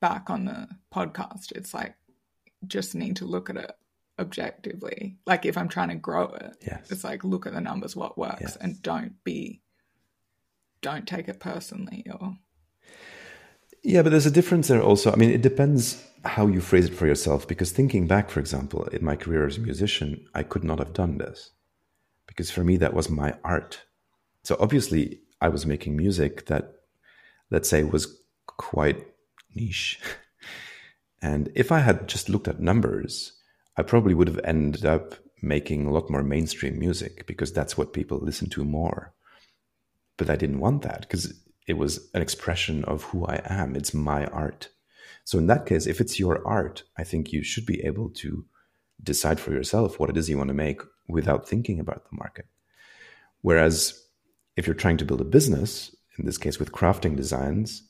back on the podcast. It's like just need to look at it objectively. Like if I'm trying to grow it, yes. it's like look at the numbers, what works, Yes. and don't be, don't take it personally. Or Yeah, but there's a difference there also. I mean, it depends how you phrase it for yourself. Because thinking back, for example, in my career as a musician, I could not have done this because for me, that was my art. So obviously, I was making music that, let's say, was quite niche. And if I had just looked at numbers, I probably would have ended up making a lot more mainstream music because that's what people listen to more. But I didn't want that because it was an expression of who I am. It's my art. So in that case, if it's your art, I think you should be able to decide for yourself what it is you want to make without thinking about the market. Whereas if you're trying to build a business, in this case with crafting designs,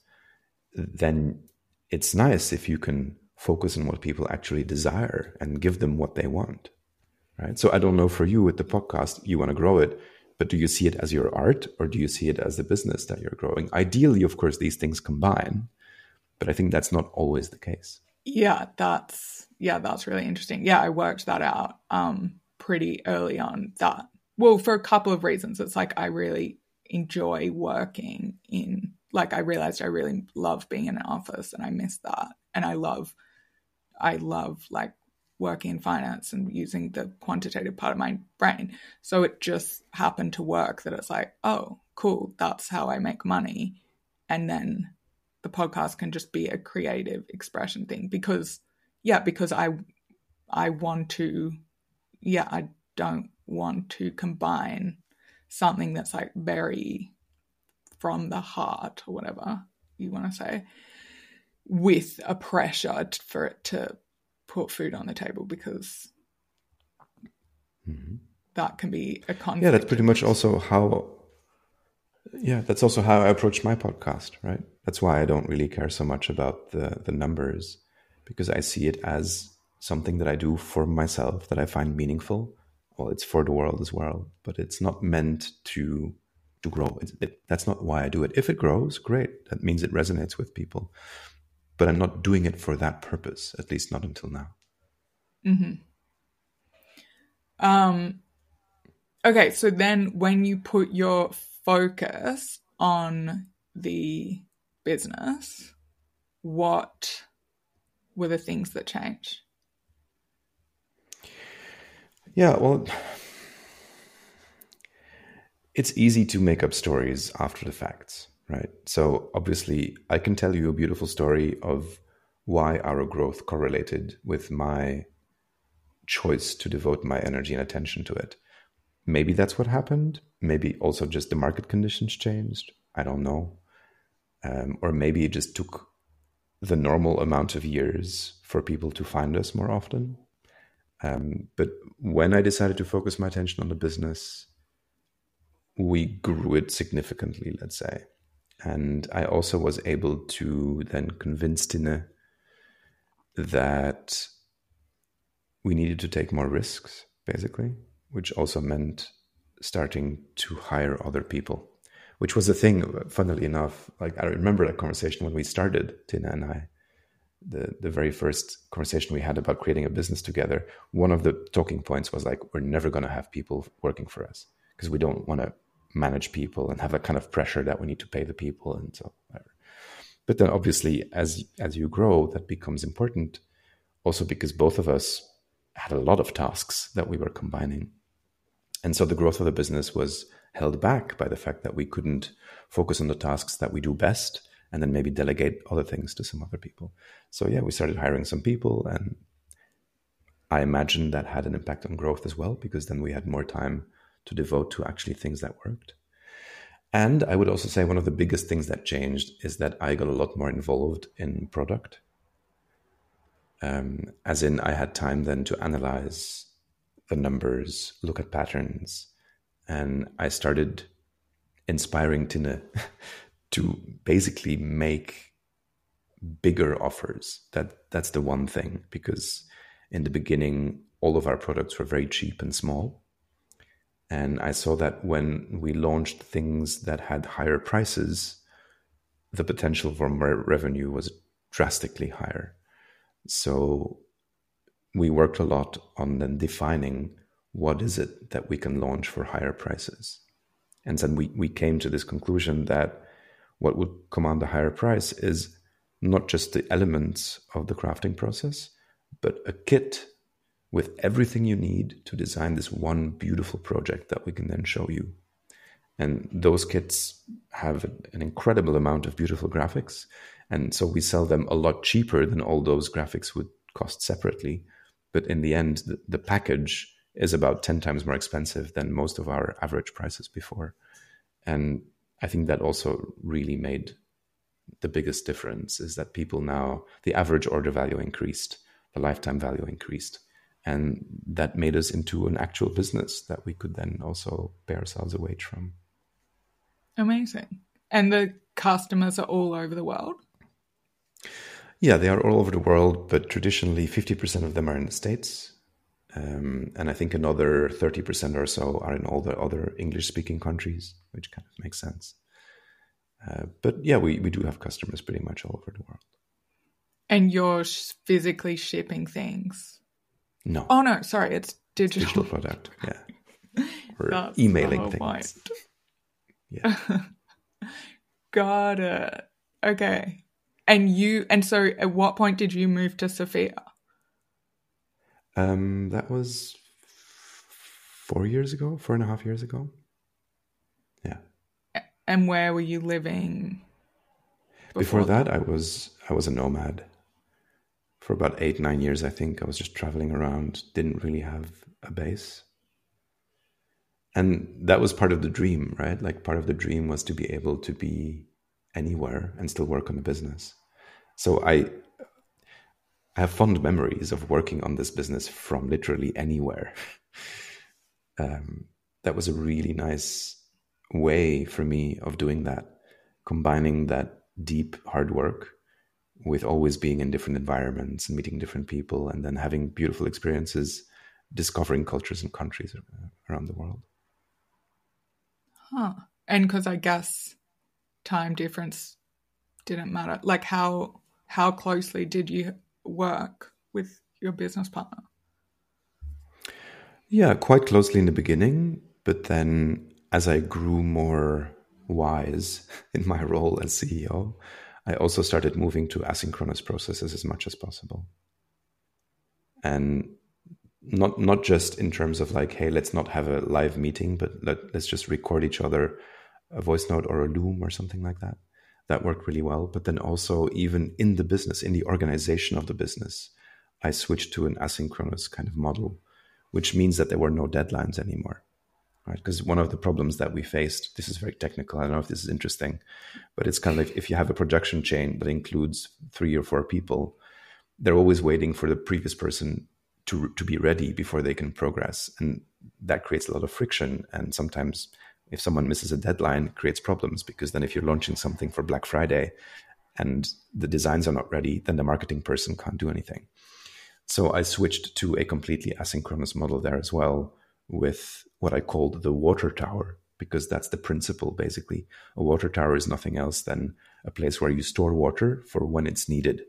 then it's nice if you can focus on what people actually desire and give them what they want. Right. So I don't know for you with the podcast, you want to grow it, but do you see it as your art or do you see it as the business that you're growing? Ideally, of course, these things combine, but I think that's not always the case. yeah, that's yeah, that's really interesting. Yeah, I worked that out um pretty early on. That well, for a couple of reasons. It's like I really enjoy working in like I realized I really love being in an office and I miss that. And I love I love like working in finance and using the quantitative part of my brain. So it just happened to work that it's like, oh, cool, that's how I make money. And then the podcast can just be a creative expression thing because yeah, because I I want to yeah, I don't want to combine something that's like very from the heart or whatever you want to say with a pressure for it to put food on the table because mm-hmm. that can be a conflict. Yeah, that's pretty much also how. Yeah, that's also how I approach my podcast, right? That's why I don't really care so much about the the numbers because I see it as something that I do for myself that I find meaningful. Well, it's for the world as well, but it's not meant to to grow. It, it, that's not why I do it. If it grows, great. That means it resonates with people. But I'm not doing it for that purpose, at least not until now. Hmm. Um, okay, so then when you put your focus on the business, what were the things that changed? Yeah, well, it's easy to make up stories after the facts, right? So obviously, I can tell you a beautiful story of why our growth correlated with my choice to devote my energy and attention to it. Maybe that's what happened. Maybe also just the market conditions changed. I don't know. Um, or maybe it just took the normal amount of years for people to find us more often. Um, but when I decided to focus my attention on the business, we grew it significantly, let's say. And I also was able to then convince Tine that we needed to take more risks, basically, which also meant starting to hire other people, which was a thing, funnily enough. Like, I remember that conversation when we started, Tina and I, the, the very first conversation we had about creating a business together. One of the talking points was like, we're never going to have people working for us because we don't want to manage people and have that kind of pressure that we need to pay the people and so whatever. But then obviously as as you grow, that becomes important also because both of us had a lot of tasks that we were combining. And so the growth of the business was held back by the fact that we couldn't focus on the tasks that we do best and then maybe delegate other things to some other people. So yeah, we started hiring some people and I imagine that had an impact on growth as well because then we had more time to devote to actually things that worked. And I would also say one of the biggest things that changed is that I got a lot more involved in product. Um, as in, I had time then to analyze the numbers, look at patterns, and I started inspiring Tinne to basically make bigger offers. That that's the one thing because in the beginning all of our products were very cheap and small. And I saw that when we launched things that had higher prices, the potential for more revenue was drastically higher. So we worked a lot on then defining what is it that we can launch for higher prices. And then we, we came to this conclusion that what would command a higher price is not just the elements of the crafting process, but a kit with everything you need to design this one beautiful project that we can then show you. And those kits have an incredible amount of beautiful graphics. And so we sell them a lot cheaper than all those graphics would cost separately. But in the end, the, the package is about 10 times more expensive than most of our average prices before. And I think that also really made the biggest difference is that people now, the average order value increased, the lifetime value increased and that made us into an actual business that we could then also pay ourselves a wage from. Amazing. And the customers are all over the world? Yeah, they are all over the world, but traditionally 50% of them are in the States. Um, and I think another 30% or so are in all the other English speaking countries, which kind of makes sense. Uh, but yeah, we, we do have customers pretty much all over the world. And you're physically shipping things? No. Oh no, sorry, it's digital. Digital product, yeah. We're emailing things. Yeah. Got it. Okay. And you and so at what point did you move to Sofia? Um that was four years ago, four and a half years ago. Yeah. And where were you living? Before, before that I was I was a nomad for about eight, nine years, I think. I was just traveling around, didn't really have a base. And that was part of the dream, right? Like part of the dream was to be able to be anywhere and still work on the business. So I I have fond memories of working on this business from literally anywhere. um, that was a really nice way for me of doing that, combining that deep hard work with always being in different environments and meeting different people and then having beautiful experiences discovering cultures and countries around the world. Huh. And because i guess time difference didn't matter. Like how how closely did you work with your business partner? Yeah quite closely in the beginning but then as i grew more wise in my role as ceo I also started moving to asynchronous processes as much as possible. And not not just in terms of like, hey, let's not have a live meeting, but let, let's just record each other a voice note or a loom or something like that. That worked really well. But then also even in the business, in the organization of the business, I switched to an asynchronous kind of model, which means that there were no deadlines anymore right? Because one of the problems that we faced, this is very technical. I don't know if this is interesting, but it's kind of like if you have a production chain that includes three or four people, they're always waiting for the previous person to to be ready before they can progress, and that creates a lot of friction. And sometimes, if someone misses a deadline, creates problems because then if you're launching something for Black Friday and the designs are not ready, then the marketing person can't do anything. So I switched to a completely asynchronous model there as well, with what I called the water tower, because that's the principle basically. A water tower is nothing else than a place where you store water for when it's needed.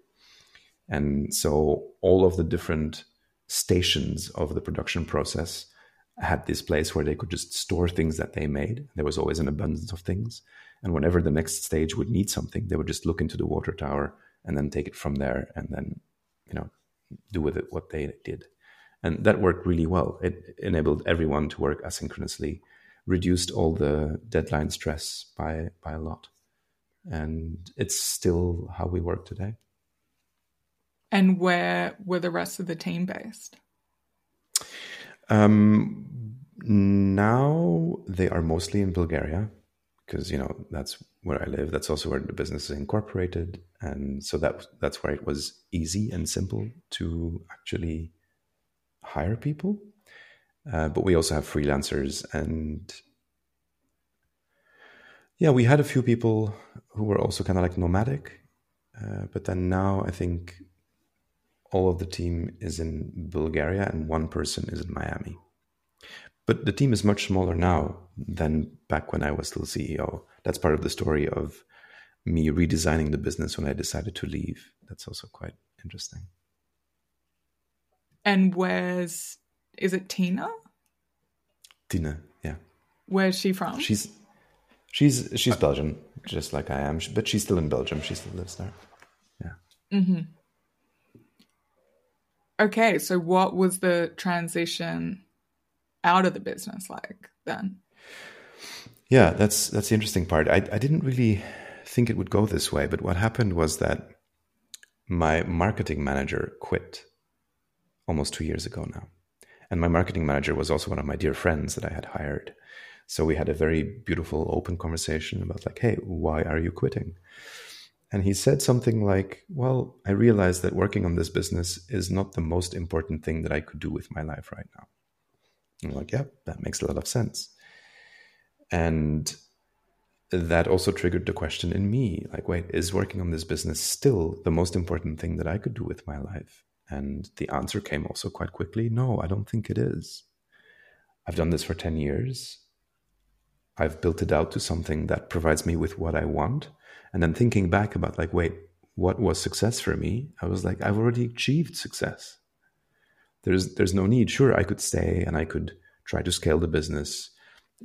And so all of the different stations of the production process had this place where they could just store things that they made. There was always an abundance of things. And whenever the next stage would need something, they would just look into the water tower and then take it from there and then, you know, do with it what they did and that worked really well. It enabled everyone to work asynchronously, reduced all the deadline stress by by a lot. And it's still how we work today. And where were the rest of the team based? Um, now they are mostly in Bulgaria because you know that's where I live. That's also where the business is incorporated, and so that that's where it was easy and simple to actually hire people. Uh, but we also have freelancers, and yeah, we had a few people who were also kind of like nomadic. Uh, but then now I think all of the team is in Bulgaria and one person is in Miami. But the team is much smaller now than back when I was still CEO. That's part of the story of me redesigning the business when I decided to leave. That's also quite interesting. And where's is it Tina? Tina, yeah. Where's she from? She's she's she's Belgian, just like I am, but she's still in Belgium. She still lives there. Yeah. Mm-hmm. Okay, so what was the transition out of the business like then? Yeah, that's that's the interesting part. I I didn't really think it would go this way, but what happened was that my marketing manager quit almost two years ago now. And my marketing manager was also one of my dear friends that I had hired. So we had a very beautiful, open conversation about, like, hey, why are you quitting? And he said something like, well, I realized that working on this business is not the most important thing that I could do with my life right now. I'm like, yeah, that makes a lot of sense. And that also triggered the question in me like, wait, is working on this business still the most important thing that I could do with my life? And the answer came also quite quickly no, I don't think it is. I've done this for 10 years. I've built it out to something that provides me with what I want. And then thinking back about, like, wait, what was success for me? I was like, I've already achieved success there's there's no need. Sure, I could stay and I could try to scale the business,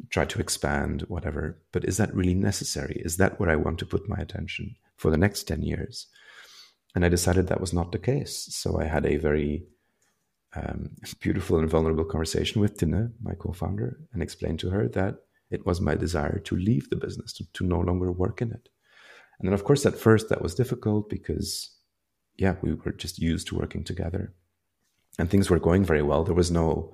try to expand, whatever. But is that really necessary? Is that where I want to put my attention for the next 10 years? And I decided that was not the case. So I had a very um, beautiful and vulnerable conversation with Tina, my co founder, and explained to her that it was my desire to leave the business, to, to no longer work in it. And then, of course, at first that was difficult because, yeah, we were just used to working together and things were going very well. There was no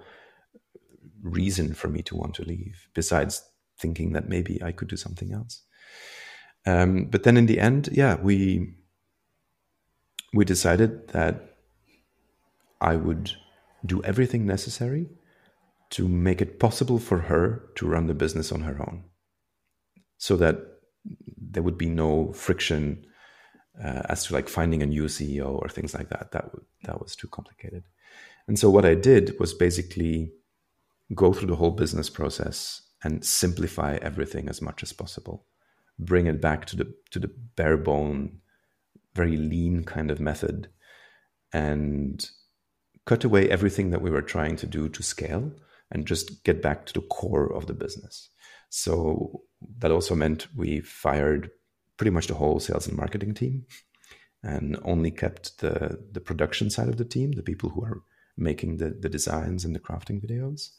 reason for me to want to leave besides thinking that maybe I could do something else. Um, but then in the end, yeah, we we decided that I would do everything necessary to make it possible for her to run the business on her own, so that there would be no friction uh, as to like finding a new CEO or things like that. That that was too complicated. And so what I did was basically go through the whole business process and simplify everything as much as possible. Bring it back to the to the bare bone, very lean kind of method and cut away everything that we were trying to do to scale and just get back to the core of the business. So that also meant we fired pretty much the whole sales and marketing team and only kept the the production side of the team, the people who are making the, the designs and the crafting videos.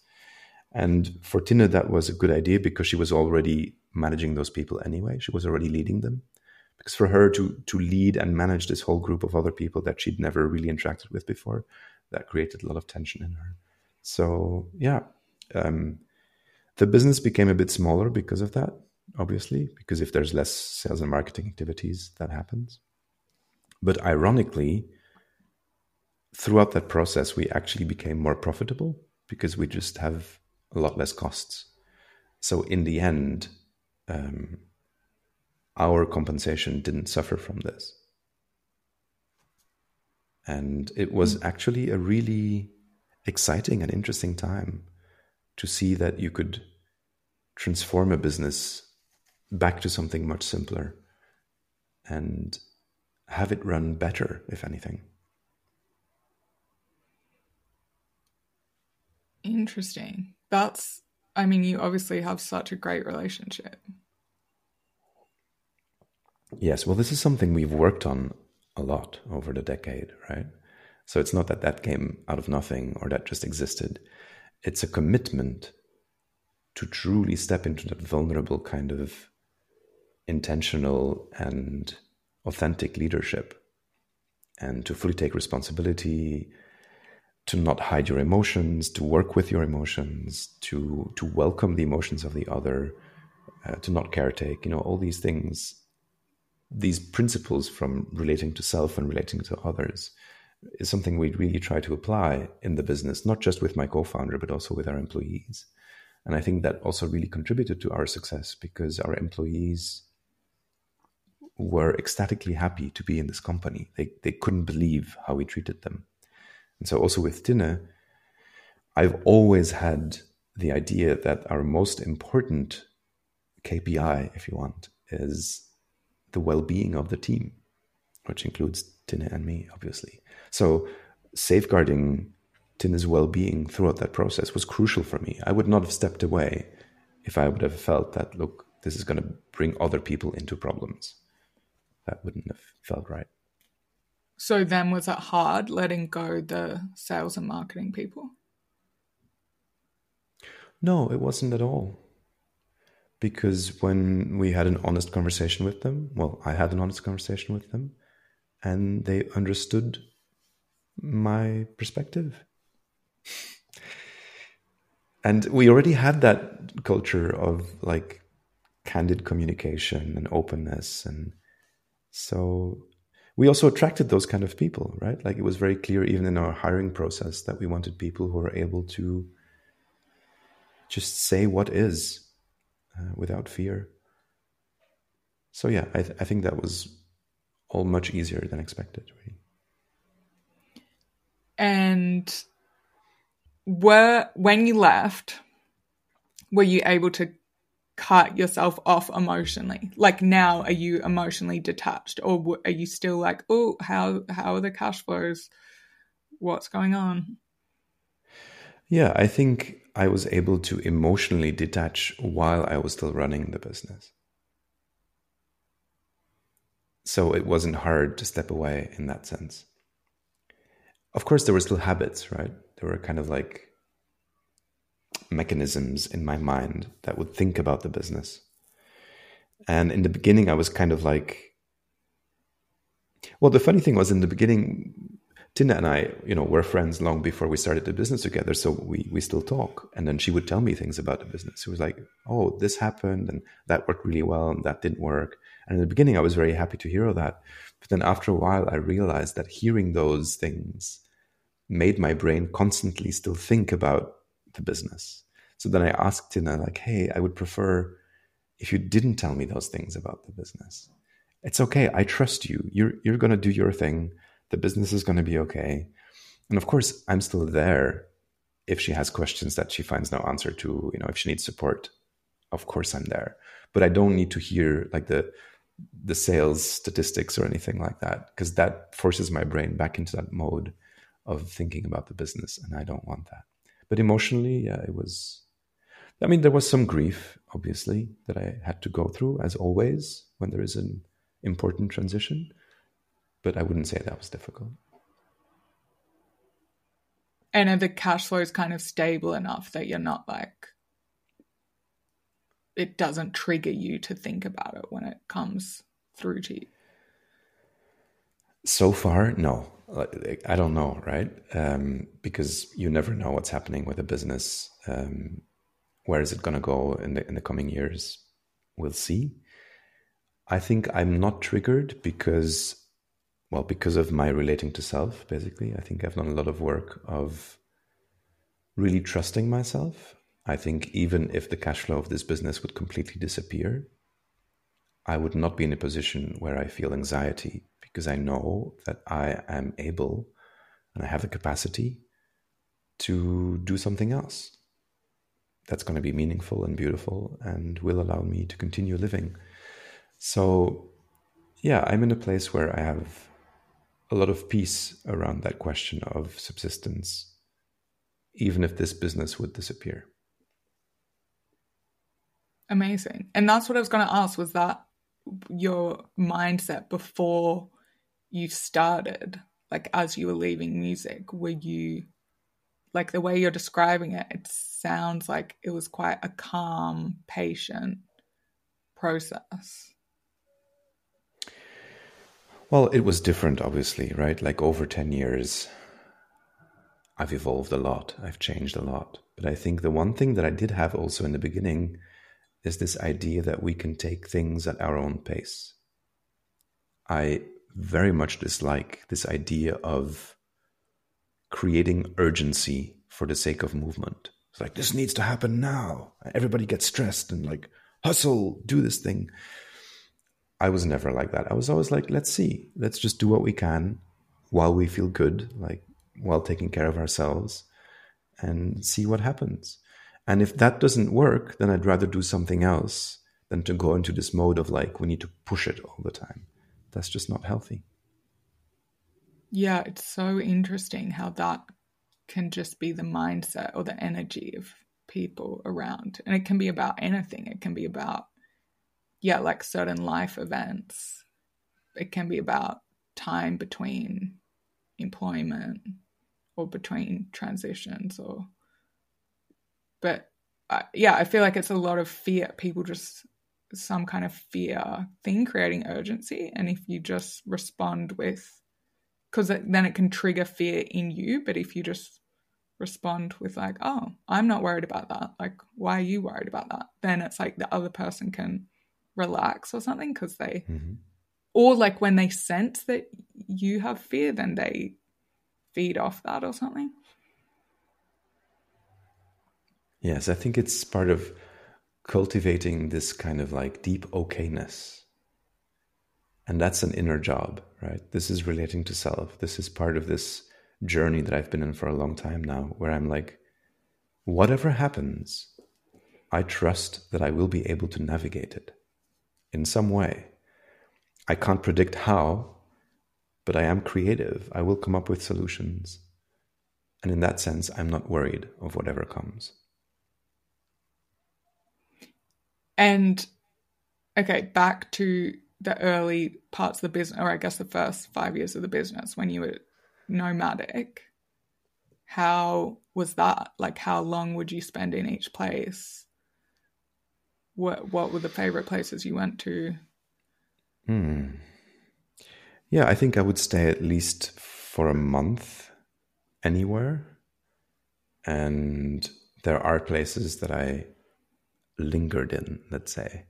And for Tina, that was a good idea because she was already managing those people anyway. She was already leading them. Because for her to to lead and manage this whole group of other people that she'd never really interacted with before, that created a lot of tension in her. So yeah, um, the business became a bit smaller because of that. Obviously, because if there's less sales and marketing activities, that happens. But ironically, throughout that process, we actually became more profitable because we just have a lot less costs. So in the end, um, our compensation didn't suffer from this. And it was hmm. actually a really exciting and interesting time to see that you could transform a business back to something much simpler and have it run better, if anything. Interesting. That's, I mean, you obviously have such a great relationship. Yes. Well, this is something we've worked on a lot over the decade, right? So it's not that that came out of nothing or that just existed. It's a commitment to truly step into that vulnerable kind of intentional and authentic leadership and to fully take responsibility to not hide your emotions to work with your emotions to to welcome the emotions of the other uh, to not caretake you know all these things these principles from relating to self and relating to others is something we really try to apply in the business not just with my co-founder but also with our employees and i think that also really contributed to our success because our employees were ecstatically happy to be in this company. They, they couldn't believe how we treated them. And so, also with Tinne, I've always had the idea that our most important KPI, if you want, is the well being of the team, which includes Tinne and me, obviously. So, safeguarding Tinne's well being throughout that process was crucial for me. I would not have stepped away if I would have felt that, look, this is going to bring other people into problems that wouldn't have felt right. So then was it hard letting go the sales and marketing people? No, it wasn't at all. Because when we had an honest conversation with them, well, I had an honest conversation with them, and they understood my perspective. and we already had that culture of like candid communication and openness and so we also attracted those kind of people, right? Like it was very clear, even in our hiring process, that we wanted people who are able to just say what is uh, without fear. So yeah, I, th- I think that was all much easier than expected. Really. And were when you left, were you able to cut yourself off emotionally like now are you emotionally detached or are you still like oh how how are the cash flows what's going on yeah i think i was able to emotionally detach while i was still running the business. So it wasn't hard to step away in that sense. Of course there were still habits right? There were kind of like mechanisms in my mind that would think about the business. And in the beginning, I was kind of like, well, the funny thing was in the beginning, Tinne and I, you know, were friends long before we started the business together. So we we still talk. And then she would tell me things about the business. It was like, oh, this happened and that worked really well and that didn't work. And in the beginning, I was very happy to hear all that. But then after a while, I realized that hearing those things made my brain constantly still think about the business. So then I asked Tinne, like, hey, I would prefer if you didn't tell me those things about the business. It's okay. I trust you. You're you're gonna do your thing. The business is gonna be okay. And of course, I'm still there if she has questions that she finds no answer to, you know, if she needs support, of course I'm there. But I don't need to hear like the the sales statistics or anything like that because that forces my brain back into that mode of thinking about the business and I don't want that but emotionally, yeah, it was. I mean, there was some grief, obviously, that I had to go through, as always, when there is an important transition. But I wouldn't say that was difficult. And are the cash flows kind of stable enough that you're not like it doesn't trigger you to think about it when it comes through to you? So far, no. I don't know, right? Um, because you never know what's happening with a business. Um, where is it going to go in the in the coming years? We'll see. I think I'm not triggered because, well, because of my relating to self. Basically, I think I've done a lot of work of really trusting myself. I think even if the cash flow of this business would completely disappear, I would not be in a position where I feel anxiety because I know that I am able and I have the capacity to do something else that's going to be meaningful and beautiful and will allow me to continue living. So, yeah, I'm in a place where I have a lot of peace around that question of subsistence, even if this business would disappear. Amazing. And that's what I was going to ask was that your mindset before you started, like as you were leaving music, were you like the way you're describing it, it sounds like it was quite a calm, patient process. Well, it was different, obviously, right? Like over 10 years, I've evolved a lot, I've changed a lot. But I think the one thing that I did have also in the beginning is this idea that we can take things at our own pace. I very much dislike this idea of creating urgency for the sake of movement. It's like, this needs to happen now. Everybody gets stressed and like, hustle, do this thing. I was never like that. I was always like, let's see, let's just do what we can while we feel good, like while taking care of ourselves and see what happens. And if that doesn't work, then I'd rather do something else than to go into this mode of like, we need to push it all the time. That's just not healthy. Yeah, it's so interesting how that can just be the mindset or the energy of people around. And it can be about anything. It can be about, yeah, like certain life events. It can be about time between employment or between transitions or but uh, yeah i feel like it's a lot of fear people just some kind of fear thing creating urgency. And if you just respond with because then it can trigger fear in you. But if you just respond with like oh i'm not worried about that. Like why are you worried about that? Then it's like the other person can relax or something because they mm-hmm. or like when they sense that you have fear then they feed off that or something Yes, I think it's part of cultivating this kind of like deep okayness. And that's an inner job, right? This is relating to self. This is part of this journey that I've been in for a long time now, where I'm like, whatever happens, I trust that I will be able to navigate it in some way. I can't predict how, but I am creative. I will come up with solutions. And in that sense, I'm not worried of whatever comes. And okay, back to the early parts of the business, or I guess the first five years of the business when you were nomadic. How was that? Like, how long would you spend in each place? What What were the favorite places you went to? Hmm. Yeah, I think I would stay at least for a month anywhere. And there are places that I lingered in, let's say.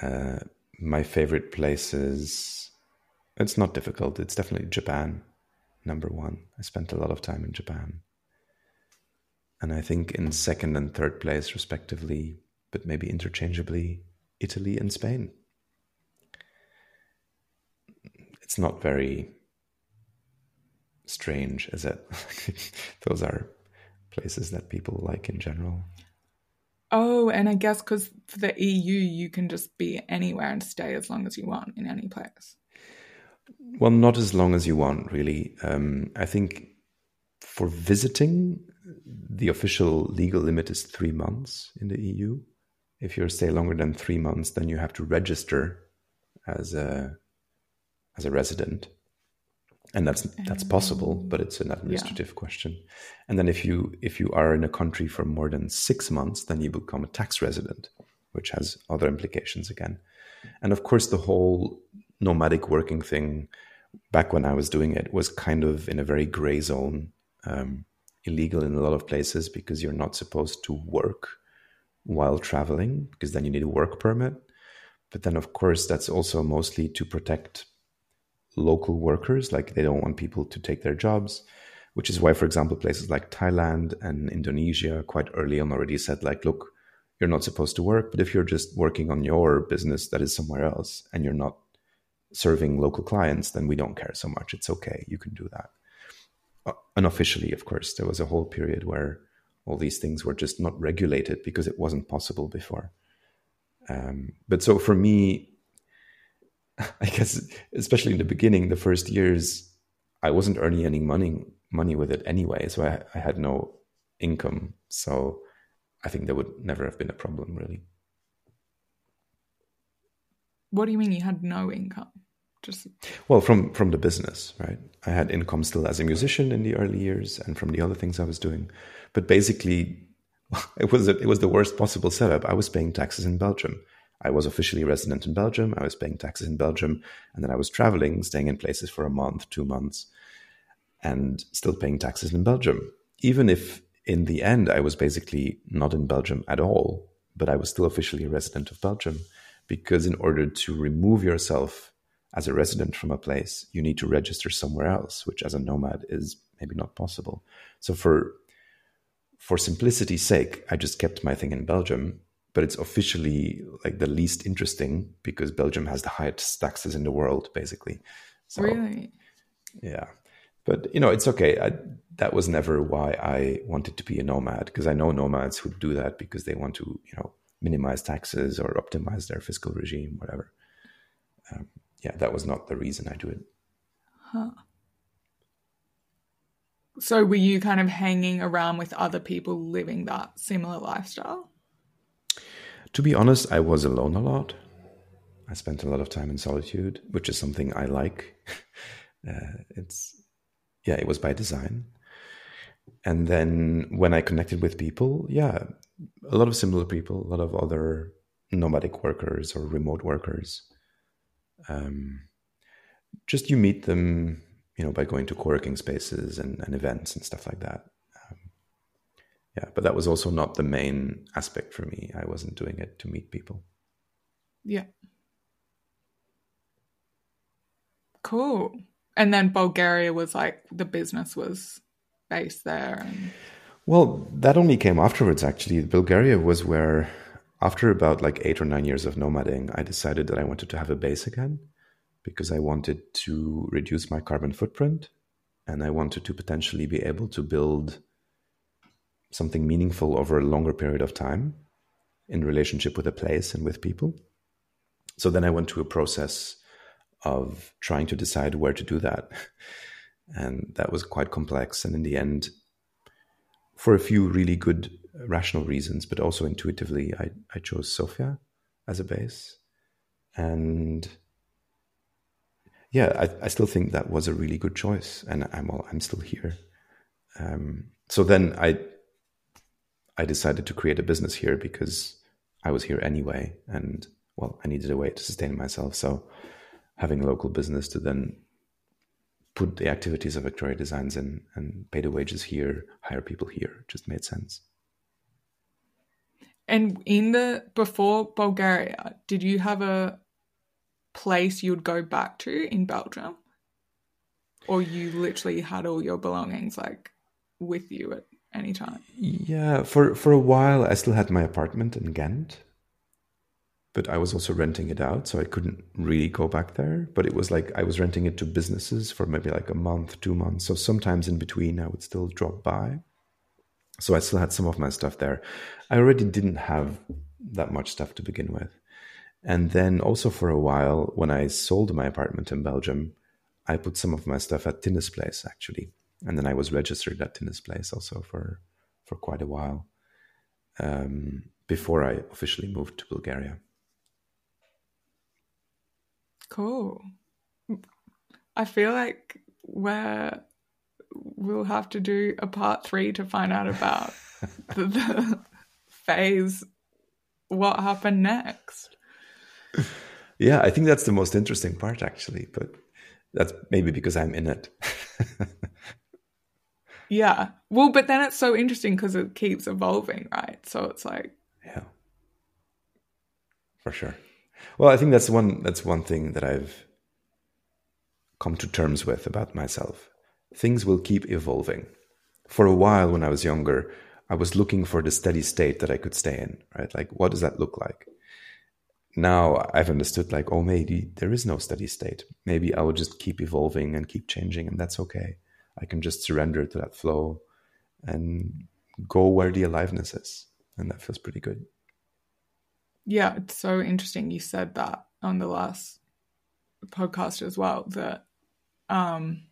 Uh, my favorite places, it's not difficult. It's definitely Japan, number one. I spent a lot of time in Japan. And I think in second and third place, respectively, but maybe interchangeably, Italy and Spain. It's not very strange, is it? Those are places that people like in general. Oh, and I guess because for the EU, you can just be anywhere and stay as long as you want in any place. Well, not as long as you want, really. Um, I think for visiting, the official legal limit is three months in the EU. If you stay longer than three months, then you have to register as a as a resident. And that's that's possible but it's an administrative yeah. question. And then if you if you are in a country for more than six months then you become a tax resident which has other implications again. And of course the whole nomadic working thing back when i was doing it was kind of in a very gray zone um, illegal in a lot of places because you're not supposed to work while traveling because then you need a work permit but then of course that's also mostly to protect local workers. Like they don't want people to take their jobs, which is why, for example, places like Thailand and Indonesia quite early on already said, like, look, you're not supposed to work, but if you're just working on your business that is somewhere else and you're not serving local clients, then we don't care so much. It's okay. You can do that. Uh, unofficially, of course, there was a whole period where all these things were just not regulated because it wasn't possible before. Um, but so for me, I guess especially in the beginning, the first years, I wasn't earning any money money with it anyway, so I, I had no income. So I think there would never have been a problem really. What do you mean you had no income? Just well, from from the business, right? I had income still as a musician in the early years, and from the other things I was doing. But basically, it was it was the worst possible setup. I was paying taxes in Belgium. I was officially resident in Belgium. I was paying taxes in Belgium, and then I was traveling, staying in places for a month, two months, and still paying taxes in Belgium. Even if in the end I was basically not in Belgium at all, but I was still officially a resident of Belgium, because in order to remove yourself as a resident from a place, you need to register somewhere else, which as a nomad is maybe not possible. So for for simplicity's sake, I just kept my thing in Belgium, but it's officially like the least interesting because Belgium has the highest taxes in the world, basically. So, really? Yeah. But you know, it's okay. I, that was never why I wanted to be a nomad because I know nomads who do that because they want to, you know, minimize taxes or optimize their fiscal regime, whatever. Um, yeah, that was not the reason I do it. Huh. So were you kind of hanging around with other people living that similar lifestyle? To be honest, I was alone a lot. I spent a lot of time in solitude, which is something I like. uh, it's yeah, it was by design. And then when I connected with people, yeah, a lot of similar people, a lot of other nomadic workers or remote workers. Um, just you meet them you know, by going to co-working spaces and, and events and stuff like that. Um, yeah, but that was also not the main aspect for me. I wasn't doing it to meet people. Yeah. Cool. And then Bulgaria was like the business was based there. And... Well, that only came afterwards. Actually, Bulgaria was where, after about like eight or nine years of nomading, I decided that I wanted to have a base again because I wanted to reduce my carbon footprint and I wanted to potentially be able to build something meaningful over a longer period of time in relationship with a place and with people. So then I went through a process of trying to decide where to do that. And that was quite complex. And in the end, for a few really good rational reasons, but also intuitively, I, I chose Sofia as a base. And yeah, I, I, still think that was a really good choice, and I'm well, I'm still here. Um, so then I I decided to create a business here because I was here anyway, and well, I needed a way to sustain myself. So having a local business to then put the activities of Victoria Designs in and pay the wages here, hire people here, just made sense. And in the before Bulgaria, did you have a place you'd go back to in Belgium? Or you literally had all your belongings like with you at any time? Yeah, for for a while I still had my apartment in Ghent. But I was also renting it out, so I couldn't really go back there. But it was like I was renting it to businesses for maybe like a month, two months. So sometimes in between I would still drop by. So I still had some of my stuff there. I already didn't have that much stuff to begin with. And then also for a while, when I sold my apartment in Belgium, I put some of my stuff at Tinne's Place actually, and then I was registered at Tinne's Place also for for quite a while um, before I officially moved to Bulgaria. Cool. I feel like we're we'll have to do a part three to find out about the, the phase. What happened next? Yeah, I think that's the most interesting part, actually. But that's maybe because I'm in it. yeah. Well, but then it's so interesting because it keeps evolving, right? So it's like. Yeah. For sure. Well, I think that's one that's one thing that I've come to terms with about myself. Things will keep evolving. For a while when I was younger, I was looking for the steady state that I could stay in, right? Like what does that look like? Now I've understood like, oh, maybe there is no steady state. Maybe I will just keep evolving and keep changing, and that's okay. I can just surrender to that flow and go where the aliveness is. And that feels pretty good. Yeah, it's so interesting. You said that on the last podcast as well that, um,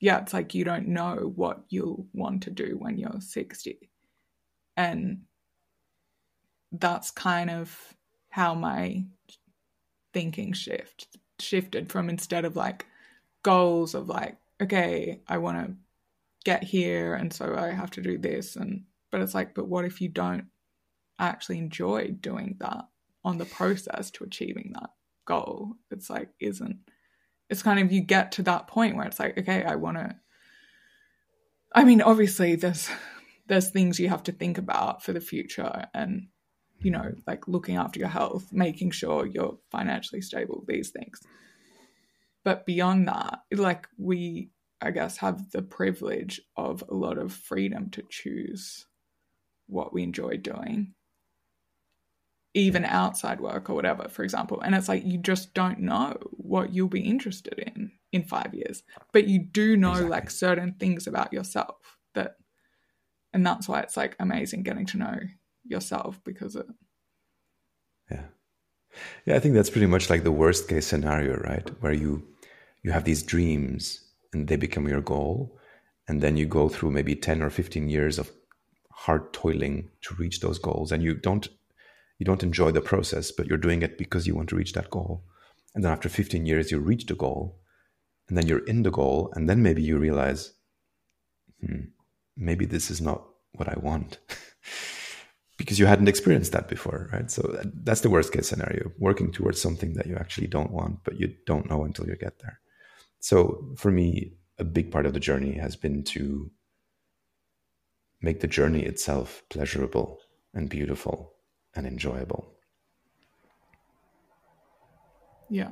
yeah, it's like you don't know what you'll want to do when you're 60. And that's kind of how my thinking shift shifted from instead of like goals of like, okay, I want to get here and so I have to do this and but it's like, but what if you don't actually enjoy doing that on the process to achieving that goal? It's like isn't it's kind of you get to that point where it's like, okay, I want to I mean, obviously there's there's things you have to think about for the future and you know, like looking after your health, making sure you're financially stable, these things. But beyond that, like we, I guess, have the privilege of a lot of freedom to choose what we enjoy doing, even outside work or whatever, for example. And it's like you just don't know what you'll be interested in in five years, but you do know exactly. like certain things about yourself that, and that's why it's like amazing getting to know yourself because it. Yeah. Yeah, I think that's pretty much like the worst case scenario, right? Where you you have these dreams and they become your goal and then you go through maybe 10 or 15 years of hard toiling to reach those goals and you don't you don't enjoy the process, but you're doing it because you want to reach that goal. And then after 15 years you reach the goal and then you're in the goal and then maybe you realize hmm, maybe this is not what I want. because you hadn't experienced that before, right? So that's the worst case scenario, working towards something that you actually don't want, but you don't know until you get there. So for me, a big part of the journey has been to make the journey itself pleasurable and beautiful and enjoyable. Yeah.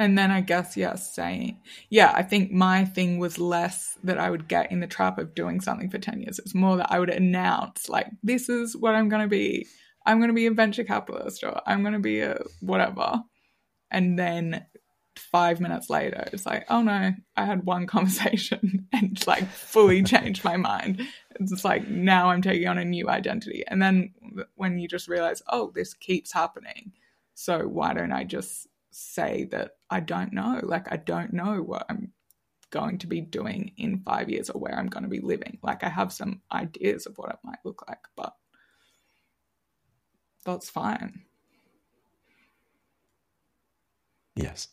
And then I guess, yeah, saying, yeah, I think my thing was less that I would get in the trap of doing something for 10 years. It's more that I would announce, like, this is what I'm going to be. I'm going to be a venture capitalist or I'm going to be a whatever. And then five minutes later, it's like, oh no, I had one conversation and like fully changed my mind. It's like now I'm taking on a new identity. And then when you just realize, oh, this keeps happening. So why don't I just say that I don't know? Like, I don't know what I'm going to be doing in five years or where I'm going to be living. Like, I have some ideas of what it might look like, but that's fine. Yes.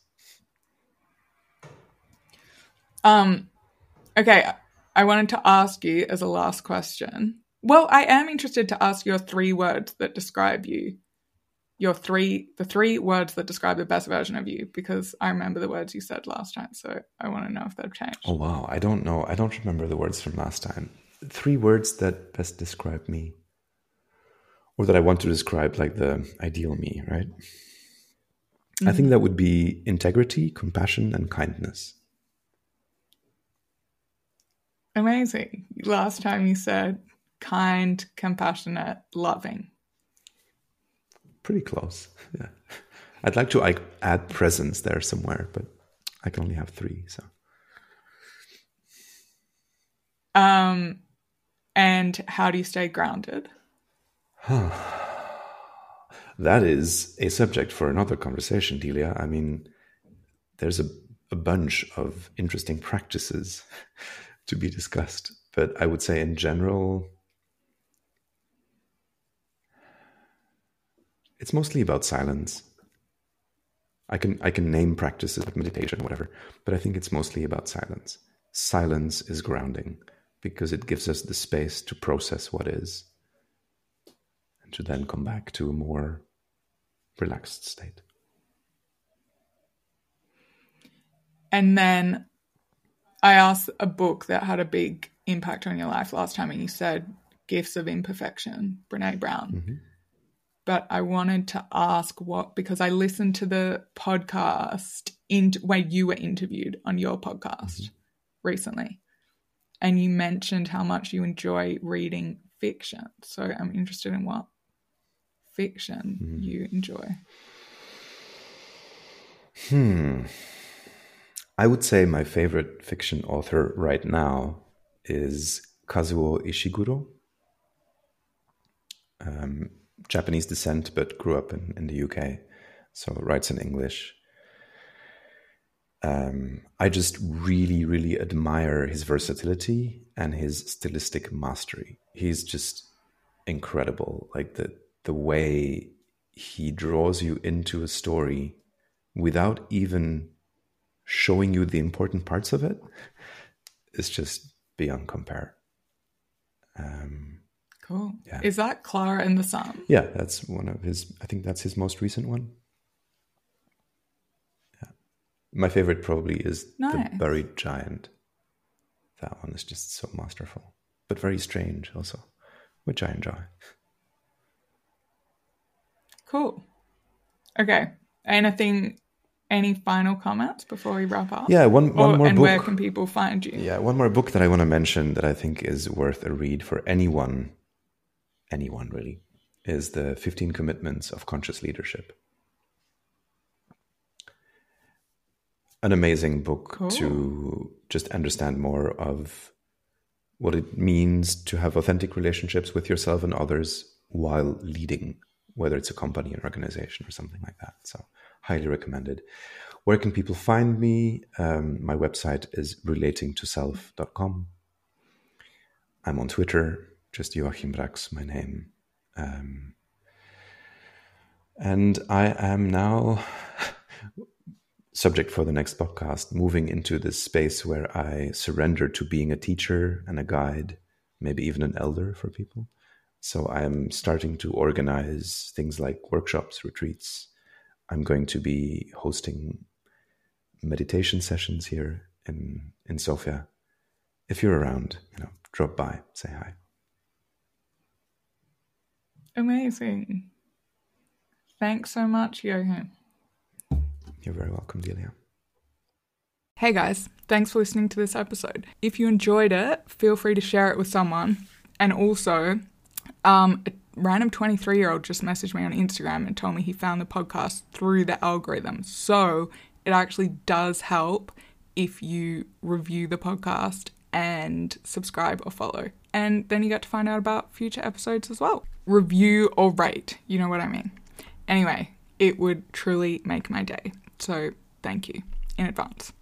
Um, okay, I wanted to ask you as a last question. Well, I am interested to ask your three words that describe you. Your three, the three words that describe the best version of you, because I remember the words you said last time, so I want to know if they've changed. Oh wow, I don't know. I don't remember the words from last time. Three words that best describe me, or that I want to describe like the ideal me, right? Mm-hmm. I think mm-hmm. that would be integrity, compassion, and kindness. Amazing. Last time you said kind, compassionate, loving. Pretty close. Yeah. I'd like to like, add presence there somewhere, but I can only have three. So. Um, and how do you stay grounded? that is a subject for another conversation, Delia. I mean, there's a, a bunch of interesting practices to be discussed. But I would say, in general, it's mostly about silence. I can I can name practices like meditation, or whatever, but I think it's mostly about silence. Silence is grounding because it gives us the space to process what is and to then come back to a more relaxed state. And then I asked a book that had a big impact on your life last time, and you said Gifts of Imperfection, Brene Brown. Mm-hmm. But I wanted to ask what, because I listened to the podcast in, where you were interviewed on your podcast mm-hmm. recently, and you mentioned how much you enjoy reading fiction. So I'm interested in what fiction mm-hmm. you enjoy. Hmm. I would say my favorite fiction author right now is Kazuo Ishiguro. Um, Japanese descent, but grew up in, in the UK, so writes in English. Um, I just really, really admire his versatility and his stylistic mastery. He's just incredible. Like the the way he draws you into a story without even showing you the important parts of it is just beyond compare. Um, Cool. Yeah. Is that Klara and the Sun? yeah, that's one of his. I think that's his most recent one. Yeah, my favorite probably is Nice. the Buried Giant. That one is just so masterful, but very strange also, which I enjoy. Cool. Okay. Anything, any final comments before we wrap up? Yeah, one one Or, more and book. where can people find you? Yeah, one more book that I want to mention that I think is worth a read for anyone, anyone really, is the 15 Commitments of Conscious Leadership. An amazing book to just understand more of what it means to have authentic relationships with yourself and others while leading, whether it's a company, an organization, or something like that. So, highly recommended. Where can people find me? Um, my website is relatingtoself.com. I'm on Twitter, just Joachim Brackx, my name. Um, and I am now, subject for the next podcast, moving into this space where I surrender to being a teacher and a guide, maybe even an elder for people. So I am starting to organize things like workshops, retreats. I'm going to be hosting meditation sessions here in in Sofia. If you're around, you know, drop by, say hi. Amazing. Thanks so much, Joachim. You're very welcome, Delia. Hey guys, thanks for listening to this episode. If you enjoyed it, feel free to share it with someone. And also, um, a random 23 year old just messaged me on Instagram and told me he found the podcast through the algorithm. So it actually does help if you review the podcast and subscribe or follow. And then you get to find out about future episodes as well. Review or rate, you know what I mean. Anyway, it would truly make my day. So thank you in advance.